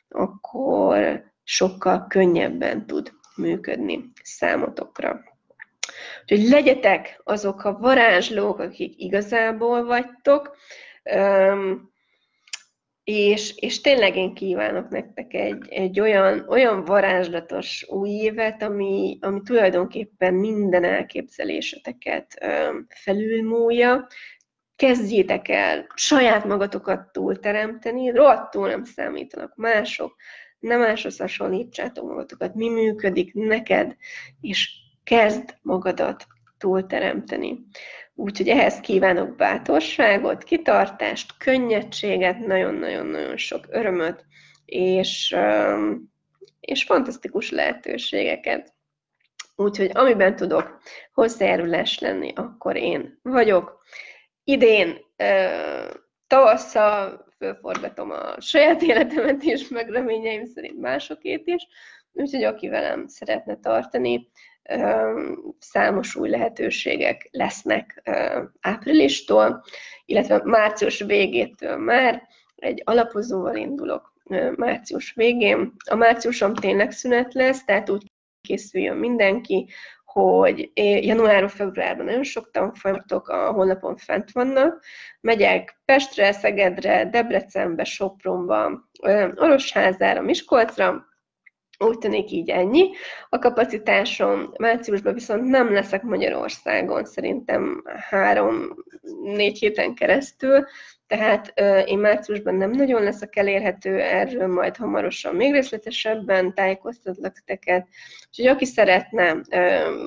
akkor sokkal könnyebben tud működni számotokra. Úgyhogy legyetek azok a varázslók, akik igazából vagytok, és, és tényleg én kívánok nektek egy, egy olyan, olyan varázslatos új évet, ami, ami tulajdonképpen minden elképzeléseteket felülmúlja. Kezdjétek el saját magatokat túlteremteni, rohadtul nem számítanak mások, nem máshoz hasonlítsátok magatokat, mi működik neked, és kezd magadat túlteremteni. Úgyhogy ehhez kívánok bátorságot, kitartást, könnyedséget, nagyon-nagyon-nagyon sok örömöt, és, és fantasztikus lehetőségeket. Úgyhogy amiben tudok hozzájárulás lenni, akkor én vagyok. Idén tavasszal fölforgatom a saját életemet is, meg reményeim szerint másokét is, úgyhogy aki velem szeretne tartani, számos új lehetőségek lesznek áprilistól, illetve március végétől már egy alapozóval indulok március végén. A márciusom tényleg szünet lesz, tehát úgy készüljön mindenki, hogy január-februárban nagyon sok tanfolyamatok a honlapon fent vannak. Megyek Pestre, Szegedre, Debrecenbe, Sopronba, Orosházára, Miskolcra, úgy tűnik így ennyi. A kapacitásom márciusban viszont nem leszek Magyarországon, szerintem három-négy héten keresztül, tehát én márciusban nem nagyon leszek elérhető, erről majd hamarosan még részletesebben tájékoztatlak titeket. Úgyhogy aki szeretne,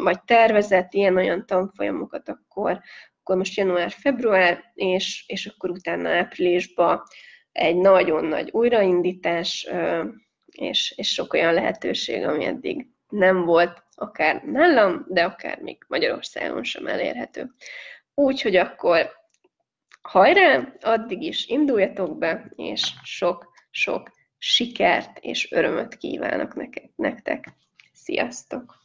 vagy tervezett ilyen-olyan tanfolyamokat, akkor, akkor most január-február, és, és akkor utána áprilisban egy nagyon nagy újraindítás, és, és sok olyan lehetőség, ami eddig nem volt akár nálam, de akár még Magyarországon sem elérhető. Úgyhogy akkor hajrá, addig is induljatok be, és sok-sok sikert és örömöt kívánok nektek. Sziasztok!